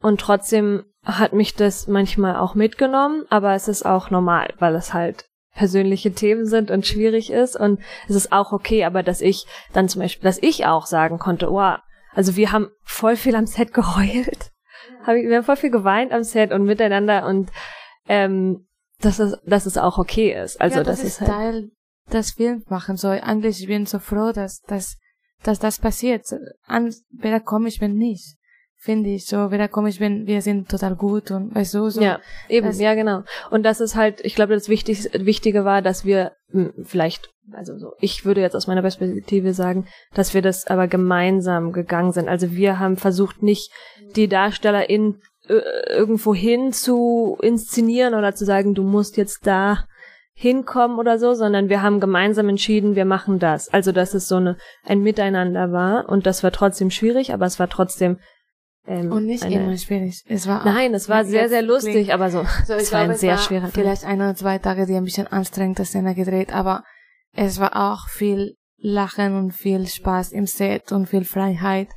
Und trotzdem hat mich das manchmal auch mitgenommen, aber es ist auch normal, weil es halt persönliche Themen sind und schwierig ist und es ist auch okay, aber dass ich dann zum Beispiel, dass ich auch sagen konnte, wow, also wir haben voll viel am Set geheult, wir haben voll viel geweint am Set und miteinander und ähm, dass es, dass es auch okay ist. Also ja, das, das ist halt Teil das Film machen soll. Eigentlich ich bin so froh, dass, dass, dass das passiert. An, weder komisch, wenn nicht. Finde ich so, weder komisch, wenn wir sind total gut und weißt du, so. Ja, eben, ja, genau. Und das ist halt, ich glaube, das Wichtigste, Wichtige war, dass wir mh, vielleicht, also so, ich würde jetzt aus meiner Perspektive sagen, dass wir das aber gemeinsam gegangen sind. Also wir haben versucht, nicht die DarstellerInnen äh, irgendwo hin zu inszenieren oder zu sagen, du musst jetzt da hinkommen oder so, sondern wir haben gemeinsam entschieden, wir machen das. Also dass es so eine ein Miteinander war und das war trotzdem schwierig, aber es war trotzdem ähm, und nicht eine, immer schwierig. Es war nein, es war sehr sehr lustig, klingt, aber so, so [laughs] es war glaube, ein sehr war schwerer. Vielleicht ein oder zwei Tage, die ein bisschen anstrengend Szene gedreht, aber es war auch viel Lachen und viel Spaß im Set und viel Freiheit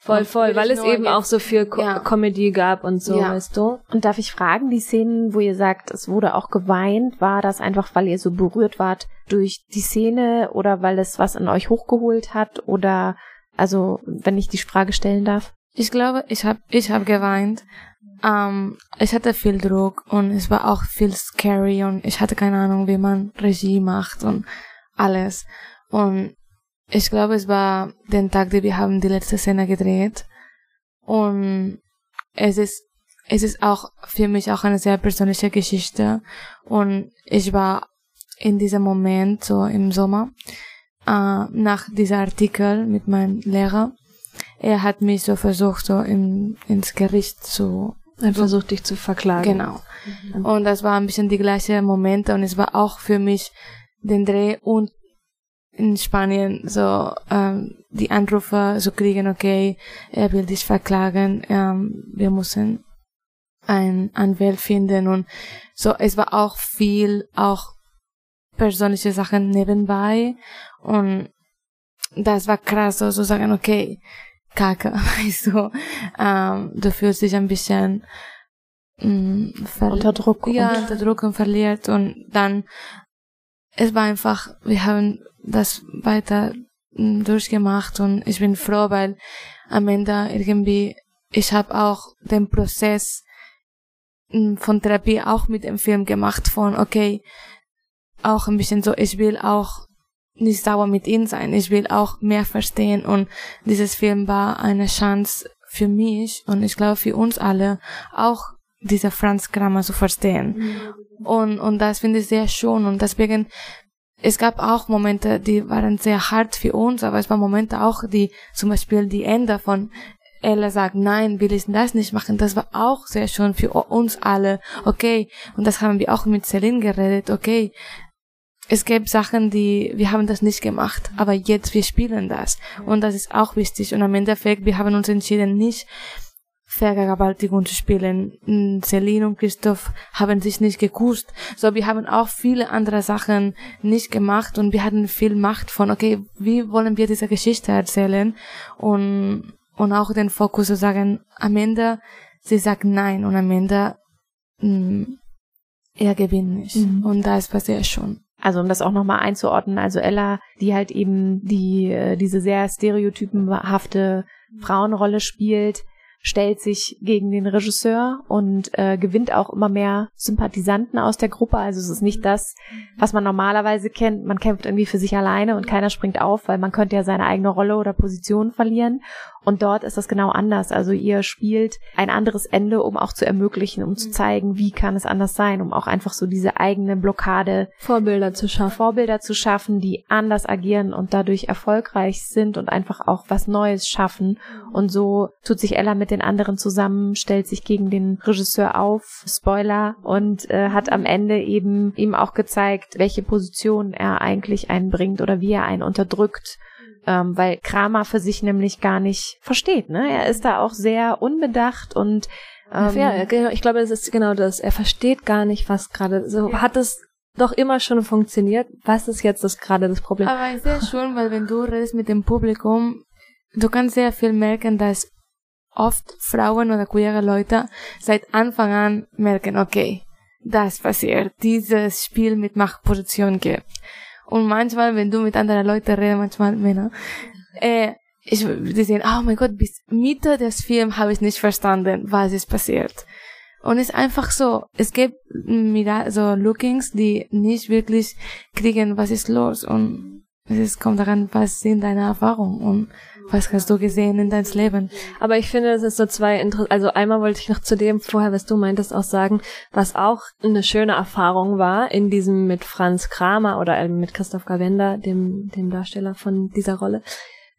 Voll, voll, weil es eben auch so viel Co ja. Comedy gab und so, ja. weißt du? Und darf ich fragen, die Szenen, wo ihr sagt, es wurde auch geweint, war das einfach, weil ihr so berührt wart durch die Szene oder weil es was in euch hochgeholt hat oder, also, wenn ich die Frage stellen darf? Ich glaube, ich habe ich hab geweint. Ähm, ich hatte viel Druck und es war auch viel scary und ich hatte keine Ahnung, wie man Regie macht und alles. Und ich glaube, es war den Tag, den wir haben die letzte Szene gedreht. Und es ist, es ist auch für mich auch eine sehr persönliche Geschichte. Und ich war in diesem Moment, so im Sommer, äh, nach dieser Artikel mit meinem Lehrer. Er hat mich so versucht, so im, ins Gericht zu er versucht dich zu verklagen. Genau. Mhm. Und das war ein bisschen die gleiche Momente und es war auch für mich den Dreh und in Spanien so ähm, die Anrufe so kriegen, okay, er will dich verklagen, ähm, wir müssen ein Anwalt finden und so, es war auch viel, auch persönliche Sachen nebenbei und das war krass, so zu sagen, okay, Kacke, [laughs] weißt du, ähm, du fühlst dich ein bisschen mh, mm, unter Druck. Ja, unter Druck und verliert und dann, es war einfach, wir haben das weiter mm, durchgemacht und ich bin froh, weil am Ende irgendwie, ich habe auch den Prozess mm, von Therapie auch mit dem Film gemacht, von okay, auch ein bisschen so, ich will auch nicht sauer mit ihm sein, ich will auch mehr verstehen und dieses Film war eine Chance für mich und ich glaube für uns alle auch diese Franz Kramer zu verstehen. Mhm. Und, und das finde ich sehr schön und deswegen es gab auch Momente, die waren sehr hart für uns, aber es waren Momente auch, die zum Beispiel die Ende von Ella sagt, nein, will ich das nicht machen. Das war auch sehr schön für uns alle. Okay. Und das haben wir auch mit Celine geredet. Okay. Es gab Sachen, die, wir haben das nicht gemacht, aber jetzt wir spielen das. Und das ist auch wichtig. Und am Endeffekt, wir haben uns entschieden, nicht Vergewaltigung zu spielen. Celine und Christoph haben sich nicht geküsst. So, wir haben auch viele andere Sachen nicht gemacht und wir hatten viel Macht von, okay, wie wollen wir diese Geschichte erzählen? Und, und auch den Fokus zu sagen, am Ende, sie sagt nein und am Ende, mh, er gewinnt nicht. Mhm. Und das passiert schon. Also um das auch nochmal einzuordnen, also Ella, die halt eben die, äh, diese sehr stereotypenhafte Frauenrolle spielt, stellt sich gegen den Regisseur und äh, gewinnt auch immer mehr Sympathisanten aus der Gruppe. Also es ist nicht das, was man normalerweise kennt. Man kämpft irgendwie für sich alleine und keiner springt auf, weil man könnte ja seine eigene Rolle oder Position verlieren. Und dort ist das genau anders. Also ihr spielt ein anderes Ende, um auch zu ermöglichen, um zu zeigen, wie kann es anders sein, um auch einfach so diese eigene Blockade Vorbilder zu schaffen. Vorbilder zu schaffen, die anders agieren und dadurch erfolgreich sind und einfach auch was Neues schaffen. Und so tut sich Ella mit den anderen zusammen, stellt sich gegen den Regisseur auf, Spoiler, und äh, hat am Ende eben ihm auch gezeigt, welche Position er eigentlich einbringt oder wie er einen unterdrückt ähm, weil Kramer für sich nämlich gar nicht versteht. Ne? Er ist da auch sehr unbedacht und ähm, ja, genau, ich glaube, es ist genau das. Er versteht gar nicht, was gerade so ja. hat es doch immer schon funktioniert. Was ist jetzt das gerade das Problem? Aber es ist sehr schön, weil wenn du redest mit dem Publikum, du kannst sehr viel merken, dass oft Frauen oder queere Leute seit Anfang an merken, okay, das passiert, dieses Spiel mit Machtposition gibt. Und manchmal, wenn du mit anderen Leuten redest, manchmal Männer, äh, ich, die sehen, oh mein Gott, bis Mitte des Films habe ich nicht verstanden, was ist passiert. Und es ist einfach so, es gibt so Lookings, die nicht wirklich kriegen, was ist los. Und es kommt daran, was sind deine Erfahrungen und was hast du gesehen in deinem Leben? Aber ich finde, es ist so zwei interessant. Also einmal wollte ich noch zu dem vorher, was du meintest, auch sagen, was auch eine schöne Erfahrung war in diesem mit Franz Kramer oder äh, mit Christoph Gavenda, dem, dem Darsteller von dieser Rolle,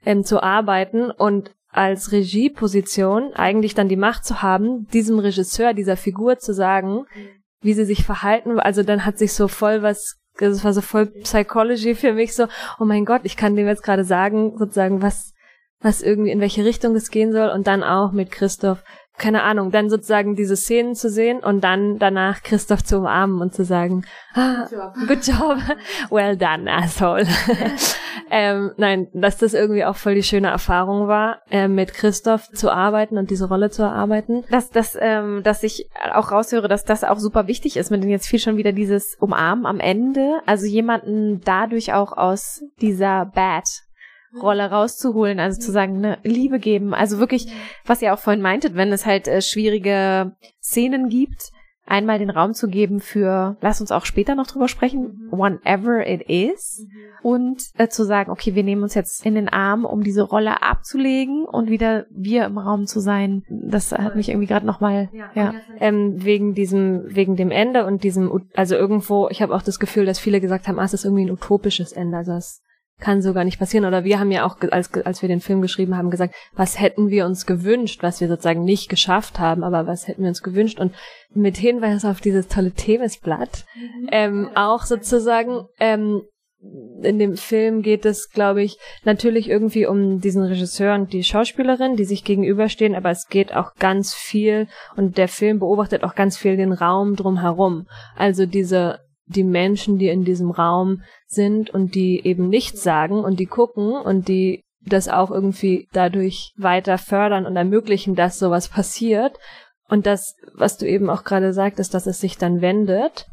ähm, zu arbeiten und als Regieposition eigentlich dann die Macht zu haben, diesem Regisseur, dieser Figur zu sagen, wie sie sich verhalten. Also dann hat sich so voll was das war so voll Psychology für mich so, oh mein Gott, ich kann dem jetzt gerade sagen, sozusagen, was, was irgendwie, in welche Richtung es gehen soll und dann auch mit Christoph, keine Ahnung, dann sozusagen diese Szenen zu sehen und dann danach Christoph zu umarmen und zu sagen, ah, good job, [laughs] well done, asshole. [laughs] ähm, nein, dass das irgendwie auch voll die schöne Erfahrung war, äh, mit Christoph zu arbeiten und diese Rolle zu erarbeiten. Dass, dass, ähm, dass ich auch raushöre, dass das auch super wichtig ist, mit dem jetzt viel schon wieder dieses Umarmen am Ende, also jemanden dadurch auch aus dieser Bad Rolle rauszuholen, also zu sagen, ne, Liebe geben. Also wirklich, was ihr auch vorhin meintet, wenn es halt äh, schwierige Szenen gibt, einmal den Raum zu geben für, lass uns auch später noch drüber sprechen, whenever it is, und äh, zu sagen, okay, wir nehmen uns jetzt in den Arm, um diese Rolle abzulegen und wieder wir im Raum zu sein. Das hat mich irgendwie gerade nochmal, ja. ja. Ähm, wegen diesem, wegen dem Ende und diesem, also irgendwo, ich habe auch das Gefühl, dass viele gesagt haben, ah, es ist irgendwie ein utopisches Ende, also es kann so gar nicht passieren. Oder wir haben ja auch, als, als wir den Film geschrieben haben, gesagt, was hätten wir uns gewünscht, was wir sozusagen nicht geschafft haben, aber was hätten wir uns gewünscht. Und mit Hinweis auf dieses tolle Themisblatt, mhm. ähm, auch sozusagen, ähm, in dem Film geht es, glaube ich, natürlich irgendwie um diesen Regisseur und die Schauspielerin, die sich gegenüberstehen, aber es geht auch ganz viel und der Film beobachtet auch ganz viel den Raum drumherum. Also diese die Menschen, die in diesem Raum sind und die eben nichts sagen und die gucken und die das auch irgendwie dadurch weiter fördern und ermöglichen, dass sowas passiert. Und das, was du eben auch gerade sagtest, dass es sich dann wendet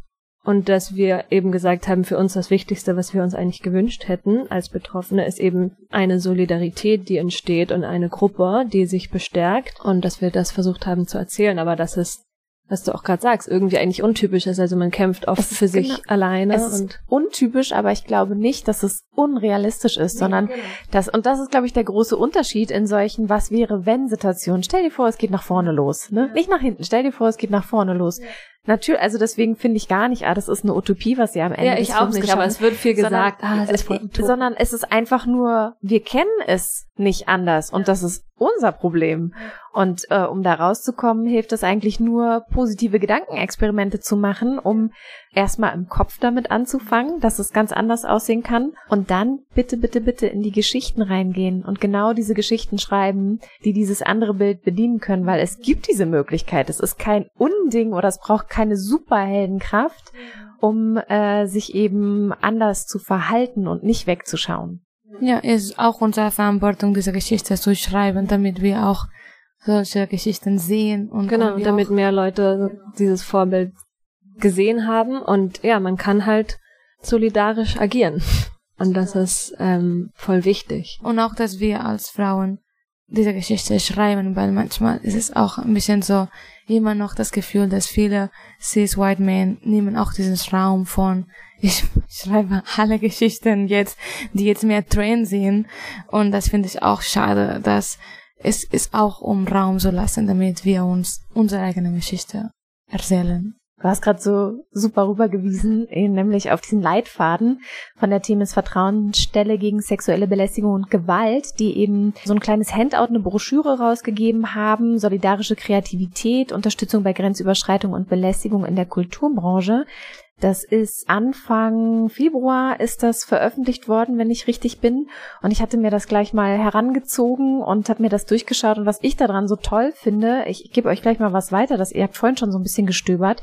und dass wir eben gesagt haben, für uns das Wichtigste, was wir uns eigentlich gewünscht hätten als Betroffene, ist eben eine Solidarität, die entsteht und eine Gruppe, die sich bestärkt und dass wir das versucht haben zu erzählen, aber dass es was du auch gerade sagst, irgendwie eigentlich untypisch ist. Also man kämpft oft für sich genau, alleine. Es ist untypisch, aber ich glaube nicht, dass es unrealistisch ist, nee, sondern genau. das, und das ist, glaube ich, der große Unterschied in solchen Was wäre wenn Situationen. Stell dir vor, es geht nach vorne los, ne? Nicht nach hinten. Stell dir vor, es geht nach vorne los. Ja. Natürlich, also deswegen finde ich gar nicht, ah, das ist eine Utopie, was sie am Ende Ja, ich auch nicht, aber es wird viel gesagt, sondern, ah, es ist voll sondern es ist einfach nur, wir kennen es nicht anders und das ist unser Problem. Und äh, um da rauszukommen, hilft es eigentlich nur, positive Gedankenexperimente zu machen, um erstmal im Kopf damit anzufangen, dass es ganz anders aussehen kann und dann bitte, bitte, bitte in die Geschichten reingehen und genau diese Geschichten schreiben, die dieses andere Bild bedienen können, weil es gibt diese Möglichkeit. Es ist kein Unding oder es braucht keine Superheldenkraft, um äh, sich eben anders zu verhalten und nicht wegzuschauen. Ja, es ist auch unsere Verantwortung, diese Geschichte zu schreiben, damit wir auch solche Geschichten sehen und genau, damit mehr Leute dieses Vorbild gesehen haben und ja, man kann halt solidarisch agieren. Und das ist ähm, voll wichtig. Und auch, dass wir als Frauen diese Geschichte schreiben, weil manchmal ist es auch ein bisschen so immer noch das Gefühl, dass viele cis white men nehmen auch diesen Raum von ich [laughs] schreibe alle Geschichten jetzt, die jetzt mehr Trend sind und das finde ich auch schade, dass es ist auch um Raum zu lassen, damit wir uns unsere eigene Geschichte erzählen. Du hast gerade so super rübergewiesen, nämlich auf diesen Leitfaden von der Themis Vertrauensstelle gegen sexuelle Belästigung und Gewalt, die eben so ein kleines Handout, eine Broschüre rausgegeben haben, solidarische Kreativität, Unterstützung bei Grenzüberschreitung und Belästigung in der Kulturbranche. Das ist Anfang Februar ist das veröffentlicht worden, wenn ich richtig bin. Und ich hatte mir das gleich mal herangezogen und habe mir das durchgeschaut. Und was ich daran so toll finde, ich gebe euch gleich mal was weiter, das ihr habt vorhin schon so ein bisschen gestöbert,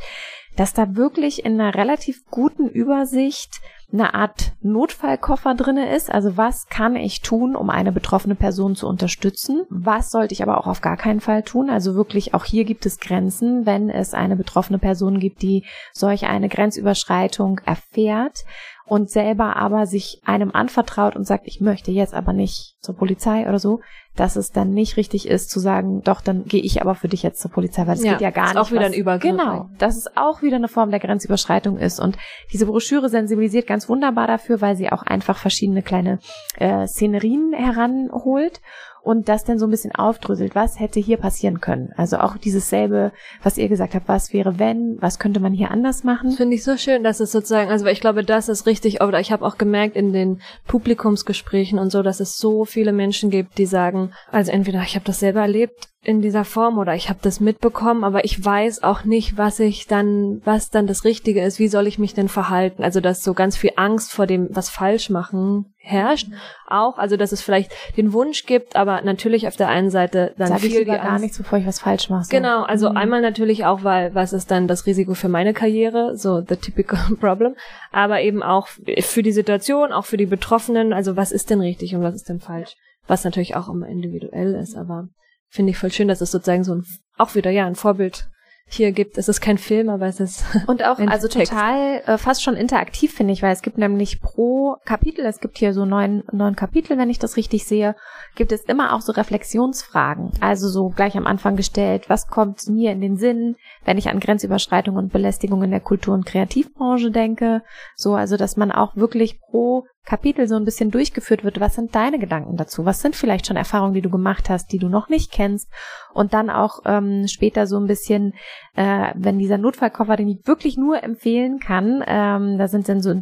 dass da wirklich in einer relativ guten Übersicht eine Art Notfallkoffer drinne ist. Also was kann ich tun, um eine betroffene Person zu unterstützen? Was sollte ich aber auch auf gar keinen Fall tun? Also wirklich auch hier gibt es Grenzen, wenn es eine betroffene Person gibt, die solch eine Grenzüberschreitung erfährt und selber aber sich einem anvertraut und sagt, ich möchte jetzt aber nicht zur Polizei oder so, dass es dann nicht richtig ist zu sagen, doch, dann gehe ich aber für dich jetzt zur Polizei, weil es ja, geht ja gar ist nicht. auch wieder was, ein Übergriff. Genau, dass es auch wieder eine Form der Grenzüberschreitung ist. Und diese Broschüre sensibilisiert ganz wunderbar dafür, weil sie auch einfach verschiedene kleine äh, Szenerien heranholt und das dann so ein bisschen aufdröselt, was hätte hier passieren können. Also auch dieses selbe, was ihr gesagt habt, was wäre wenn, was könnte man hier anders machen. Finde ich so schön, dass es sozusagen, also ich glaube, das ist richtig, oder ich habe auch gemerkt in den Publikumsgesprächen und so, dass es so viele Menschen gibt, die sagen, also entweder ich habe das selber erlebt in dieser Form oder ich habe das mitbekommen, aber ich weiß auch nicht, was ich dann, was dann das Richtige ist, wie soll ich mich denn verhalten? Also dass so ganz viel Angst vor dem, was falsch machen herrscht, auch, also dass es vielleicht den Wunsch gibt, aber natürlich auf der einen Seite dann Sag viel ich die gar nichts, bevor ich was falsch mache. So. Genau, also Mhm. einmal natürlich auch, weil was ist dann das Risiko für meine Karriere, so the typical [laughs] problem, aber eben auch für die Situation, auch für die Betroffenen, also was ist denn richtig und was ist denn falsch, was natürlich auch immer individuell ist, aber finde ich voll schön, dass es sozusagen so ein, auch wieder, ja, ein Vorbild hier gibt. Es ist kein Film, aber es ist [laughs] Und auch, also Text. total äh, fast schon interaktiv, finde ich, weil es gibt nämlich pro Kapitel, es gibt hier so neun, neun Kapitel, wenn ich das richtig sehe, gibt es immer auch so Reflexionsfragen. Also so gleich am Anfang gestellt, was kommt mir in den Sinn, wenn ich an Grenzüberschreitung und Belästigung in der Kultur- und Kreativbranche denke. So, also dass man auch wirklich pro Kapitel so ein bisschen durchgeführt wird, was sind deine Gedanken dazu? Was sind vielleicht schon Erfahrungen, die du gemacht hast, die du noch nicht kennst? Und dann auch ähm, später so ein bisschen, äh, wenn dieser Notfallkoffer, den ich wirklich nur empfehlen kann, ähm, da sind dann so,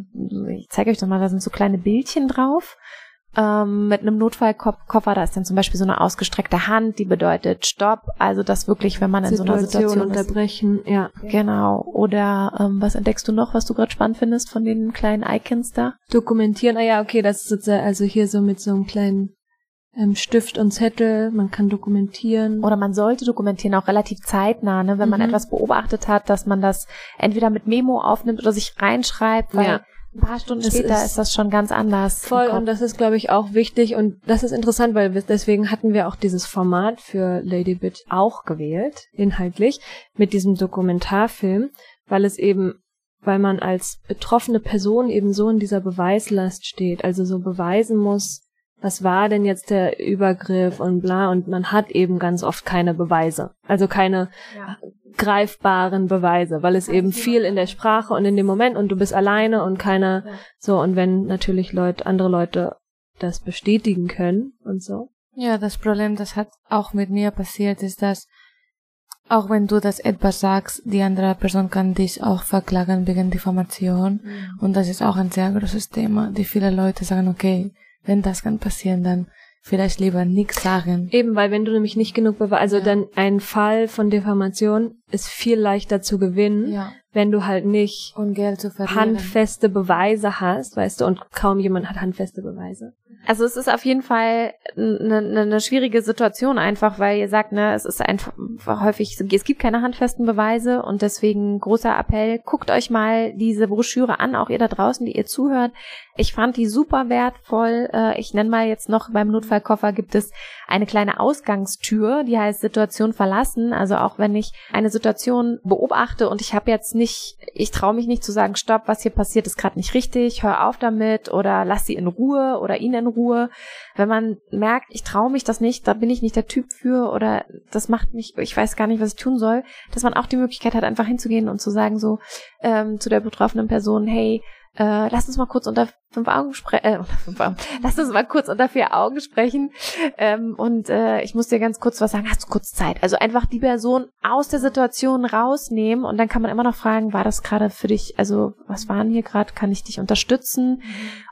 ich zeige euch doch mal, da sind so kleine Bildchen drauf. Ähm, mit einem Notfallkoffer, da ist dann zum Beispiel so eine ausgestreckte Hand, die bedeutet Stopp. Also das wirklich, wenn man in so einer Situation ist. unterbrechen, ja. Genau. Oder ähm, was entdeckst du noch, was du gerade spannend findest von den kleinen Icons da? Dokumentieren, ah ja, okay, das ist sozusagen, also hier so mit so einem kleinen ähm, Stift und Zettel, man kann dokumentieren. Oder man sollte dokumentieren, auch relativ zeitnah, ne? wenn man Mhm. etwas beobachtet hat, dass man das entweder mit Memo aufnimmt oder sich reinschreibt, weil Ja. Ein paar Stunden Es später ist ist, das schon ganz anders. Voll, und das ist, glaube ich, auch wichtig und das ist interessant, weil wir, deswegen hatten wir auch dieses Format für Lady Bitch auch gewählt, inhaltlich, mit diesem Dokumentarfilm, weil es eben, weil man als betroffene Person eben so in dieser Beweislast steht, also so beweisen muss, was war denn jetzt der Übergriff und bla, und man hat eben ganz oft keine Beweise, also keine Ja. greifbaren Beweise, weil es eben viel in der Sprache und in dem Moment und du bist alleine und keiner Ja. so und wenn natürlich Leute andere Leute das bestätigen können und so. Ja, das Problem, das hat auch mit mir passiert, ist, dass auch wenn du das etwas sagst, die andere Person kann dich auch verklagen wegen Diffamation. Und das ist auch ein sehr großes Thema, die viele Leute sagen, okay, wenn das kann passieren, dann vielleicht lieber nichts sagen. Eben, weil wenn du nämlich nicht genug Beweise, also Ja. dann ein Fall von Diffamation ist viel leichter zu gewinnen, Ja. wenn du halt nicht Und Geld zu verlieren. handfeste Beweise hast, weißt du, und kaum jemand hat handfeste Beweise. Also es ist auf jeden Fall eine, ne, schwierige Situation einfach, weil ihr sagt, ne, es ist einfach häufig, es gibt keine handfesten Beweise und deswegen großer Appell, guckt euch mal diese Broschüre an, auch ihr da draußen, die ihr zuhört. Ich fand die super wertvoll. Äh, ich nenne mal jetzt noch, beim Notfallkoffer gibt es eine kleine Ausgangstür, die heißt Situation verlassen. Also auch wenn ich eine Situation beobachte und ich habe jetzt nicht, ich traue mich nicht zu sagen, stopp, was hier passiert, ist gerade nicht richtig, hör auf damit oder lass sie in Ruhe oder ihn in Ruhe. Wenn man merkt, ich traue mich das nicht, da bin ich nicht der Typ für oder das macht mich, ich weiß gar nicht, was ich tun soll, dass man auch die Möglichkeit hat, einfach hinzugehen und zu sagen so ähm, zu der betroffenen Person, hey, äh, lass uns mal kurz unter fünf Augen sprechen, äh, [laughs] fünf Augen. lass uns mal kurz unter vier Augen sprechen. Ähm, und äh, ich muss dir ganz kurz was sagen. Hast du kurz Zeit? Also einfach die Person aus der Situation rausnehmen und dann kann man immer noch fragen, war das gerade für dich, also was waren hier gerade, kann ich dich unterstützen? Mhm.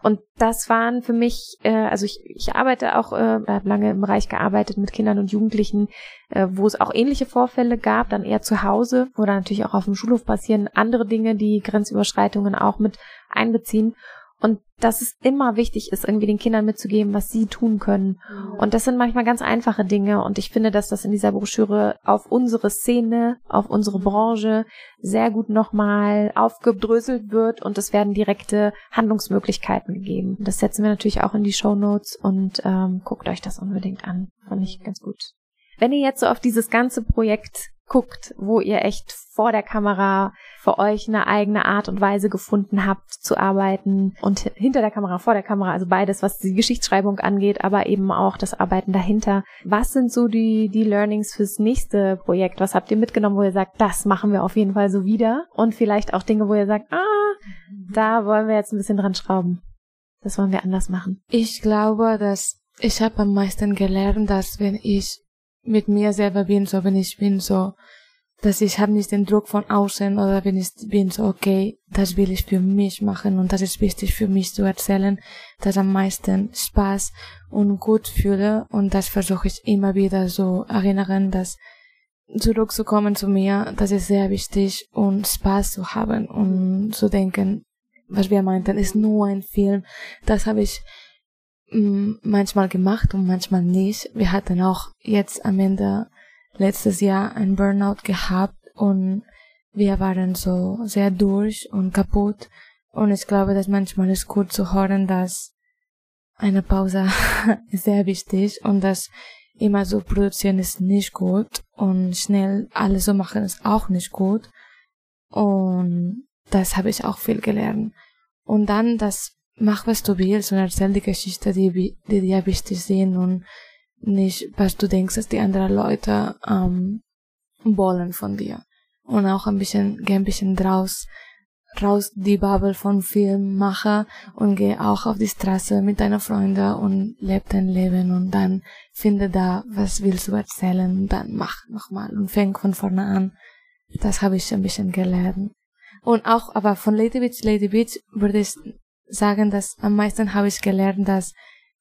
Und das waren für mich, äh, also ich, ich arbeite auch, äh, habe lange im Bereich gearbeitet mit Kindern und Jugendlichen, äh, wo es auch ähnliche Vorfälle gab, dann eher zu Hause oder natürlich auch auf dem Schulhof passieren andere Dinge, die Grenzüberschreitungen auch mit einbeziehen. Und dass es immer wichtig ist, irgendwie den Kindern mitzugeben, was sie tun können. Mhm. Und das sind manchmal ganz einfache Dinge. Und ich finde, dass das in dieser Broschüre auf unsere Szene, auf unsere Branche sehr gut nochmal aufgedröselt wird und es werden direkte Handlungsmöglichkeiten gegeben. Das setzen wir natürlich auch in die Show Notes und ähm, guckt euch das unbedingt an. Fand ich ganz gut. Wenn ihr jetzt so auf dieses ganze Projekt guckt, wo ihr echt vor der Kamera für euch eine eigene Art und Weise gefunden habt zu arbeiten und hinter der Kamera, vor der Kamera, also beides, was die Geschichtsschreibung angeht, aber eben auch das Arbeiten dahinter. Was sind so die, die Learnings fürs nächste Projekt? Was habt ihr mitgenommen, wo ihr sagt, das machen wir auf jeden Fall so wieder? Und vielleicht auch Dinge, wo ihr sagt, ah, da wollen wir jetzt ein bisschen dran schrauben. Das wollen wir anders machen. Ich glaube, dass ich habe am meisten gelernt, dass wenn ich mit mir selber bin, so wenn ich bin, so, dass ich habe nicht den Druck von außen oder wenn ich bin so, okay, das will ich für mich machen und das ist wichtig für mich zu erzählen, dass am meisten Spaß und gut fühle und das versuche ich immer wieder so erinnern, dass zurückzukommen zu mir, das ist sehr wichtig und Spaß zu haben und zu denken, was wir meinten, ist nur ein Film. Das habe ich manchmal gemacht und manchmal nicht. Wir hatten auch jetzt am Ende letztes Jahr ein Burnout gehabt und wir waren so sehr durch und kaputt. Und ich glaube, dass manchmal ist gut zu hören, dass eine Pause [laughs] sehr wichtig und dass immer so produzieren ist nicht gut und schnell alles so machen ist auch nicht gut. Und das habe ich auch viel gelernt. Und dann das mach, was du willst und erzähl die Geschichte, die, die dir wichtig sind und nicht, was du denkst, dass die anderen Leute ähm, wollen von dir. Und auch ein bisschen, geh ein bisschen draus, raus die Bubble von Film mache und geh auch auf die Straße mit deinen Freunden und leb dein Leben und dann finde da, was willst du erzählen und dann mach nochmal und fäng von vorne an. Das habe ich ein bisschen gelernt. Und auch, aber von Lady Beach, Lady Beach würde ich sagen, dass am meisten habe ich gelernt, dass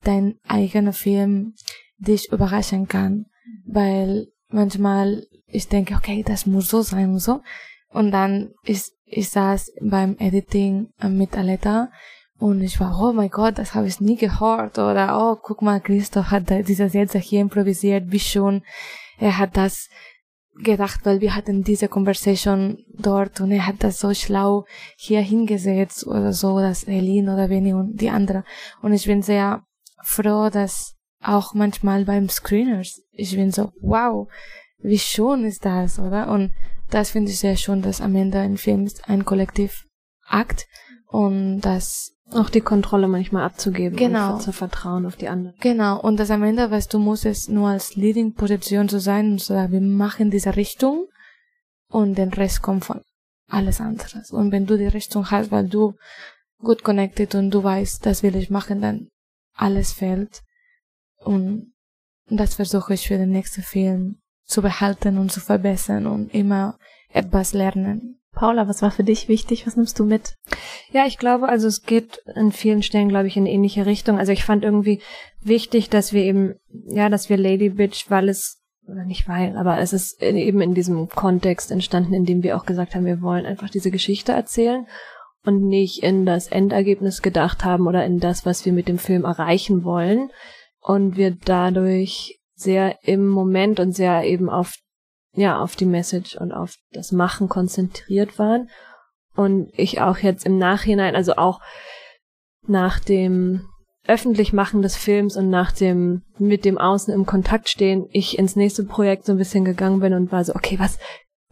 dein eigener Film dich überraschen kann, weil manchmal ich denke, okay, das muss so sein und so. Und dann ist, ich saß beim Editing mit Aleta und ich war, oh mein Gott, das habe ich nie gehört. Oder, oh, guck mal, Christoph hat diese Sätze hier improvisiert, wie schon. Er hat das gedacht, weil wir hatten diese Conversation dort und er hat das so schlau hier hingesetzt oder so, dass Eileen oder Benny und die andere. Und ich bin sehr froh, dass auch manchmal beim Screeners, ich bin so, wow, wie schön ist das, oder? Und das finde ich sehr schön, dass am Ende ein Film ist ein Kollektivakt und dass auch die Kontrolle manchmal abzugeben genau. und zu vertrauen auf die anderen. Genau, und das am Ende, weißt du, musst es nur als Leading-Position zu sein und zu sagen, wir machen diese Richtung und den Rest kommt von alles anderes. Und wenn du die Richtung hast, weil du gut connected und du weißt, das will ich machen, dann alles fällt. Und das versuche ich für den nächsten Film zu behalten und zu verbessern und immer etwas lernen. Paula, was war für dich wichtig? Was nimmst du mit? Ja, ich glaube, also es geht an vielen Stellen, glaube ich, in ähnliche Richtung. Also ich fand irgendwie wichtig, dass wir eben, ja, dass wir Lady Bitch, weil es, oder nicht weil, aber es ist eben in diesem Kontext entstanden, in dem wir auch gesagt haben, wir wollen einfach diese Geschichte erzählen. und nicht in das Endergebnis gedacht haben oder in das, was wir mit dem Film erreichen wollen. Und wir dadurch sehr im Moment und sehr eben auf, ja, auf die Message und auf das Machen konzentriert waren. Und ich auch jetzt im Nachhinein, also auch nach dem Öffentlichmachen des Films und nach dem mit dem Außen im Kontakt stehen, ich ins nächste Projekt so ein bisschen gegangen bin und war so, okay, was,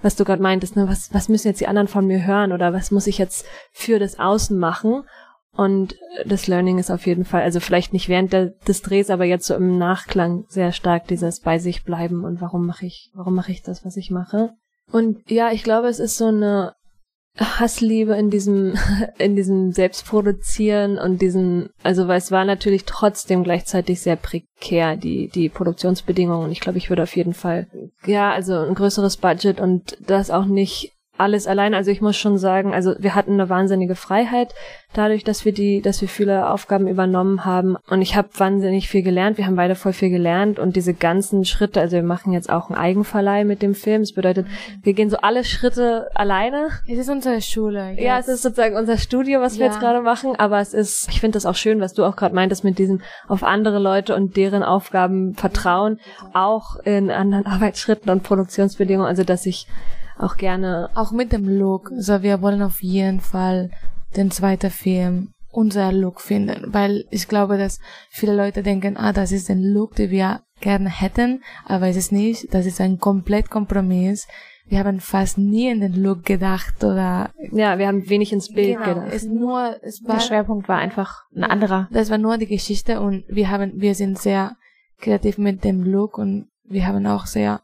was du gerade meintest, ne, was, was müssen jetzt die anderen von mir hören oder was muss ich jetzt für das Außen machen? Und das Learning ist auf jeden Fall, also vielleicht nicht während der, des Drehs, aber jetzt so im Nachklang sehr stark dieses bei sich bleiben und warum mache ich, warum mache ich das, was ich mache? Und ja, ich glaube, es ist so eine Hassliebe in diesem, [laughs] in diesem Selbstproduzieren und diesen, also weil es war natürlich trotzdem gleichzeitig sehr prekär, die, die Produktionsbedingungen. Ich glaube, ich würde auf jeden Fall, ja, also ein größeres Budget und das auch nicht alles allein. Also ich muss schon sagen, also wir hatten eine wahnsinnige Freiheit dadurch, dass wir die, dass wir viele Aufgaben übernommen haben. Und ich habe wahnsinnig viel gelernt. Wir haben beide voll viel gelernt und diese ganzen Schritte, also wir machen jetzt auch einen Eigenverleih mit dem Film. Das bedeutet, wir gehen so alle Schritte alleine. Es ist unsere Schule. Jetzt. Ja, es ist sozusagen unser Studio, was wir Ja. jetzt gerade machen. Aber es ist, ich finde das auch schön, was du auch gerade meintest mit diesem auf andere Leute und deren Aufgaben vertrauen, auch in anderen [laughs] Arbeitsschritten und Produktionsbedingungen. Also dass ich auch gerne Auch mit dem Look. Also wir wollen auf jeden Fall den zweiten Film unser Look finden, weil ich glaube, dass viele Leute denken, ah, das ist der Look, den wir gerne hätten, aber es ist nicht. Das ist ein komplett Kompromiss. Wir haben fast nie in den Look gedacht oder Ja, wir haben wenig ins Bild Genau, gedacht. es nur, es Der war Schwerpunkt war einfach ein anderer. Das war nur die Geschichte und wir haben, wir sind sehr kreativ mit dem Look und wir haben auch sehr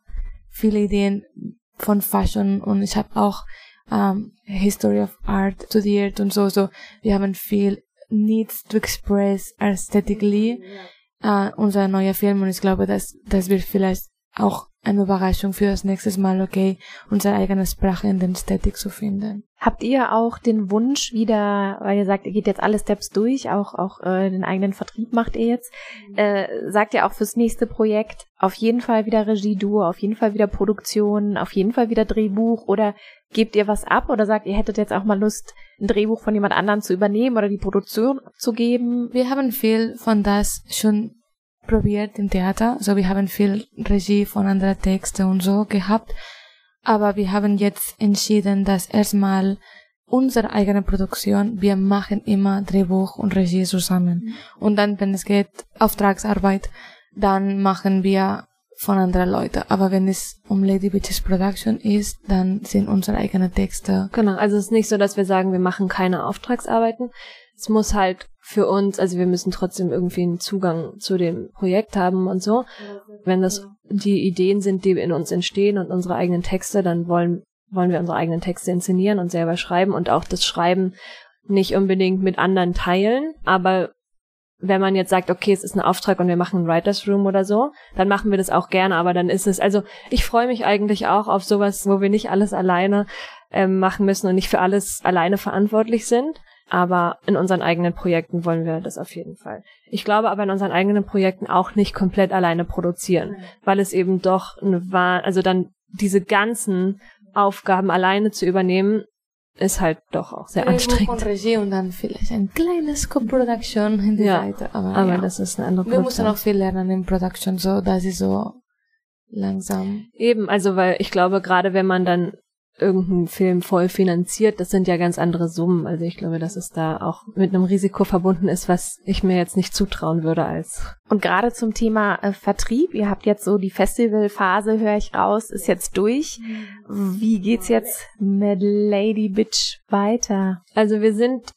viele Ideen von Fashion und ich habe auch ähm, History of Art studiert und so, so. Wir haben viel needs to express aesthetically äh, unser neuer Film und ich glaube, dass das wird vielleicht auch eine Überraschung für das nächste Mal, okay, unsere eigene Sprache in den Ästhetik zu finden. Habt ihr auch den Wunsch wieder, weil ihr sagt, ihr geht jetzt alle Steps durch, auch auch äh, den eigenen Vertrieb macht ihr jetzt, äh, sagt ihr auch fürs nächste Projekt auf jeden Fall wieder Regie-Duo, auf jeden Fall wieder Produktion, auf jeden Fall wieder Drehbuch oder gebt ihr was ab oder sagt ihr hättet jetzt auch mal Lust, ein Drehbuch von jemand anderem zu übernehmen oder die Produktion zu geben? Wir haben viel von das schon probiert im Theater. Also wir haben viel Regie von anderen Texten und so gehabt. Aber wir haben jetzt entschieden, dass erstmal unsere eigene Produktion, wir machen immer Drehbuch und Regie zusammen. Und dann, wenn es geht, Auftragsarbeit, dann machen wir von anderen Leuten. Aber wenn es um Lady Bitches Production ist, dann sind unsere eigenen Texte. Genau, also es ist nicht so, dass wir sagen, wir machen keine Auftragsarbeiten. Es muss halt für uns, also wir müssen trotzdem irgendwie einen Zugang zu dem Projekt haben und so. Wenn das die Ideen sind, die in uns entstehen und unsere eigenen Texte, dann wollen, wollen wir unsere eigenen Texte inszenieren und selber schreiben und auch das Schreiben nicht unbedingt mit anderen teilen, aber wenn man jetzt sagt, okay, es ist ein Auftrag und wir machen ein Writers Room oder so, dann machen wir das auch gerne, aber dann ist es, also ich freue mich eigentlich auch auf sowas, wo wir nicht alles alleine ähm, machen müssen und nicht für alles alleine verantwortlich sind. Aber in unseren eigenen Projekten wollen wir das auf jeden Fall. Ich glaube aber in unseren eigenen Projekten auch nicht komplett alleine produzieren, weil es eben doch eine war, also dann diese ganzen Aufgaben alleine zu übernehmen, ist halt doch auch sehr Drehbuch anstrengend. Und Regie und dann vielleicht ein kleines Co-Production in die Ja, Seite. Aber, Aber ja. das ist eine andere wir müssen Produktion. auch viel lernen in Production, so dass ist so langsam. Eben, also weil ich glaube, gerade wenn man dann irgendeinen Film voll finanziert, das sind ja ganz andere Summen. Also ich glaube, dass es da auch mit einem Risiko verbunden ist, was ich mir jetzt nicht zutrauen würde als. Und gerade zum Thema äh, Vertrieb, ihr habt jetzt so die Festivalphase, höre ich raus, ist jetzt durch. Wie geht's jetzt mit Lady Bitch weiter? Also wir sind,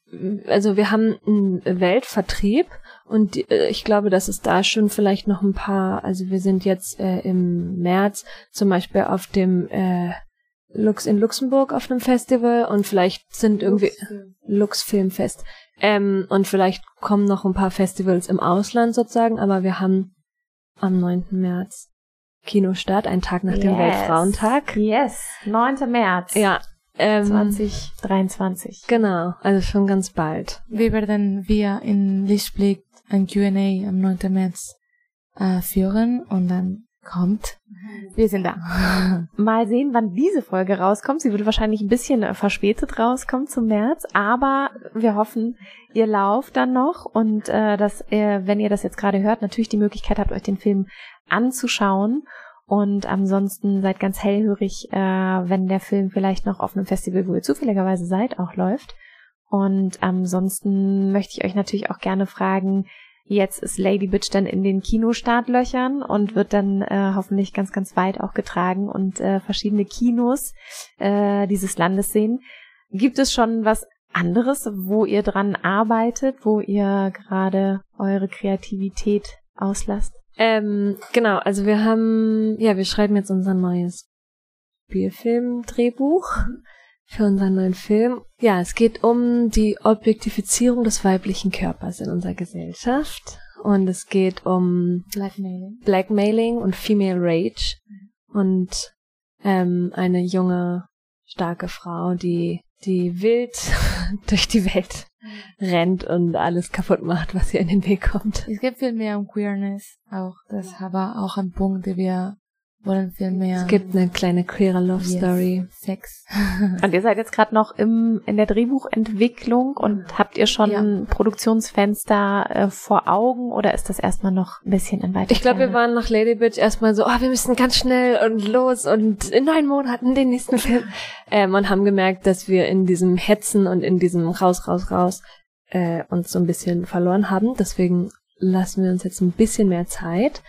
also wir haben einen Weltvertrieb und äh, ich glaube, dass es da schon vielleicht noch ein paar, also wir sind jetzt äh, im März zum Beispiel auf dem äh, Lux in Luxemburg auf einem Festival und vielleicht sind irgendwie Lux Filmfest. Ähm, und vielleicht kommen noch ein paar Festivals im Ausland sozusagen, aber wir haben am 9. März Kinostart, einen Tag nach dem Yes. Weltfrauentag. Yes, 9. März Ja. Ähm, 2023. Genau, also schon ganz bald. Wie werden wir in Lichtblick ein Q&A am 9. März äh, führen und dann kommt, wir sind da. Mal sehen, wann diese Folge rauskommt. Sie wird wahrscheinlich ein bisschen äh, verspätet rauskommen zum März, aber wir hoffen, ihr lauft dann noch und äh, dass ihr, wenn ihr das jetzt gerade hört, natürlich die Möglichkeit habt, euch den Film anzuschauen. Und ansonsten seid ganz hellhörig, äh, wenn der Film vielleicht noch auf einem Festival, wo ihr zufälligerweise seid, auch läuft. Und ansonsten möchte ich euch natürlich auch gerne fragen, Jetzt ist Lady Bitch dann in den Kinostartlöchern und wird dann äh, hoffentlich ganz, ganz weit auch getragen und äh, verschiedene Kinos äh, dieses Landes sehen. Gibt es schon was anderes, wo ihr dran arbeitet, wo ihr gerade eure Kreativität auslasst? Ähm, genau, also wir haben, ja, wir schreiben jetzt unser neues Spielfilm-Drehbuch für unseren neuen Film. Ja, es geht um die Objektifizierung des weiblichen Körpers in unserer Gesellschaft. Und es geht um Blackmailing, Blackmailing und Female Rage. Und ähm, eine junge, starke Frau, die, die wild [laughs] durch die Welt rennt und alles kaputt macht, was ihr in den Weg kommt. Es geht viel mehr um Queerness auch. Das war auch ein Punkt, den wir wollen viel mehr. Es gibt eine kleine queere Love Story. Yes. Sex. [laughs] Und ihr seid jetzt gerade noch im, in der Drehbuchentwicklung und habt ihr schon Ja. Produktionsfenster äh, vor Augen oder ist das erstmal noch ein bisschen in weiter Ich glaube, wir waren nach Lady Bitch erstmal so, oh, wir müssen ganz schnell und los und in neun Monaten den nächsten Film. [laughs] ähm, und haben gemerkt, dass wir in diesem Hetzen und in diesem raus, raus, raus äh, uns so ein bisschen verloren haben. Deswegen lassen wir uns jetzt ein bisschen mehr Zeit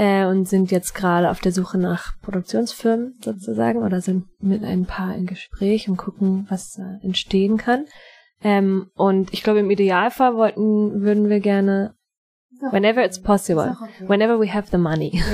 äh, und sind jetzt gerade auf der Suche nach Produktionsfirmen sozusagen oder sind mit ein paar in Gespräch und gucken, was da entstehen kann. Ähm, und ich glaube, im Idealfall wollten, würden wir gerne, whenever it's possible, whenever we have the money. [laughs]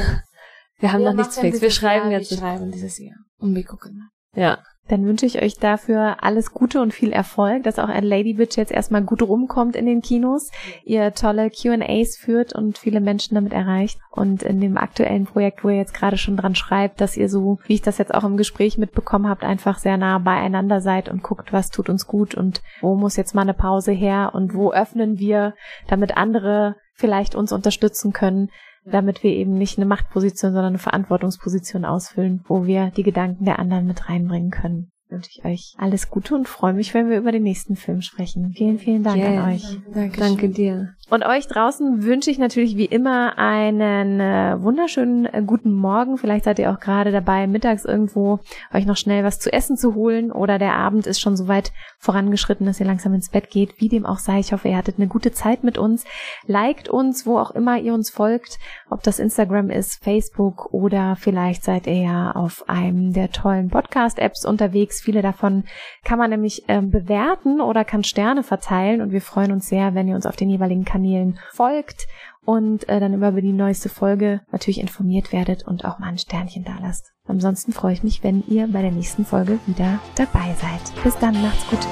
Wir haben noch nichts fix. Wir schreiben jetzt. Wir schreiben dieses Jahr. Und wir gucken mal. Ja. Dann wünsche ich euch dafür alles Gute und viel Erfolg, dass auch ein Lady Bitch jetzt erstmal gut rumkommt in den Kinos, ihr tolle Q&As führt und viele Menschen damit erreicht. Und in dem aktuellen Projekt, wo ihr jetzt gerade schon dran schreibt, dass ihr so, wie ich das jetzt auch im Gespräch mitbekommen habt, einfach sehr nah beieinander seid und guckt, was tut uns gut und wo muss jetzt mal eine Pause her und wo öffnen wir, damit andere vielleicht uns unterstützen können, damit wir eben nicht eine Machtposition, sondern eine Verantwortungsposition ausfüllen, wo wir die Gedanken der anderen mit reinbringen können. Wünsche ich euch alles Gute und freue mich, wenn wir über den nächsten Film sprechen. Vielen, vielen Dank Yes. an euch. Danke. Danke dir. Und euch draußen wünsche ich natürlich wie immer einen äh, wunderschönen äh, guten Morgen. Vielleicht seid ihr auch gerade dabei, mittags irgendwo euch noch schnell was zu essen zu holen oder der Abend ist schon so weit vorangeschritten, dass ihr langsam ins Bett geht. Wie dem auch sei, ich hoffe, ihr hattet eine gute Zeit mit uns. Liked uns, wo auch immer ihr uns folgt, ob das Instagram ist, Facebook oder vielleicht seid ihr ja auf einem der tollen Podcast-Apps unterwegs. Viele davon kann man nämlich ähm, bewerten oder kann Sterne verteilen und wir freuen uns sehr, wenn ihr uns auf den jeweiligen Kanälen folgt und äh, dann immer über die neueste Folge natürlich informiert werdet und auch mal ein Sternchen da lasst. Ansonsten freue ich mich, wenn ihr bei der nächsten Folge wieder dabei seid. Bis dann, macht's gut.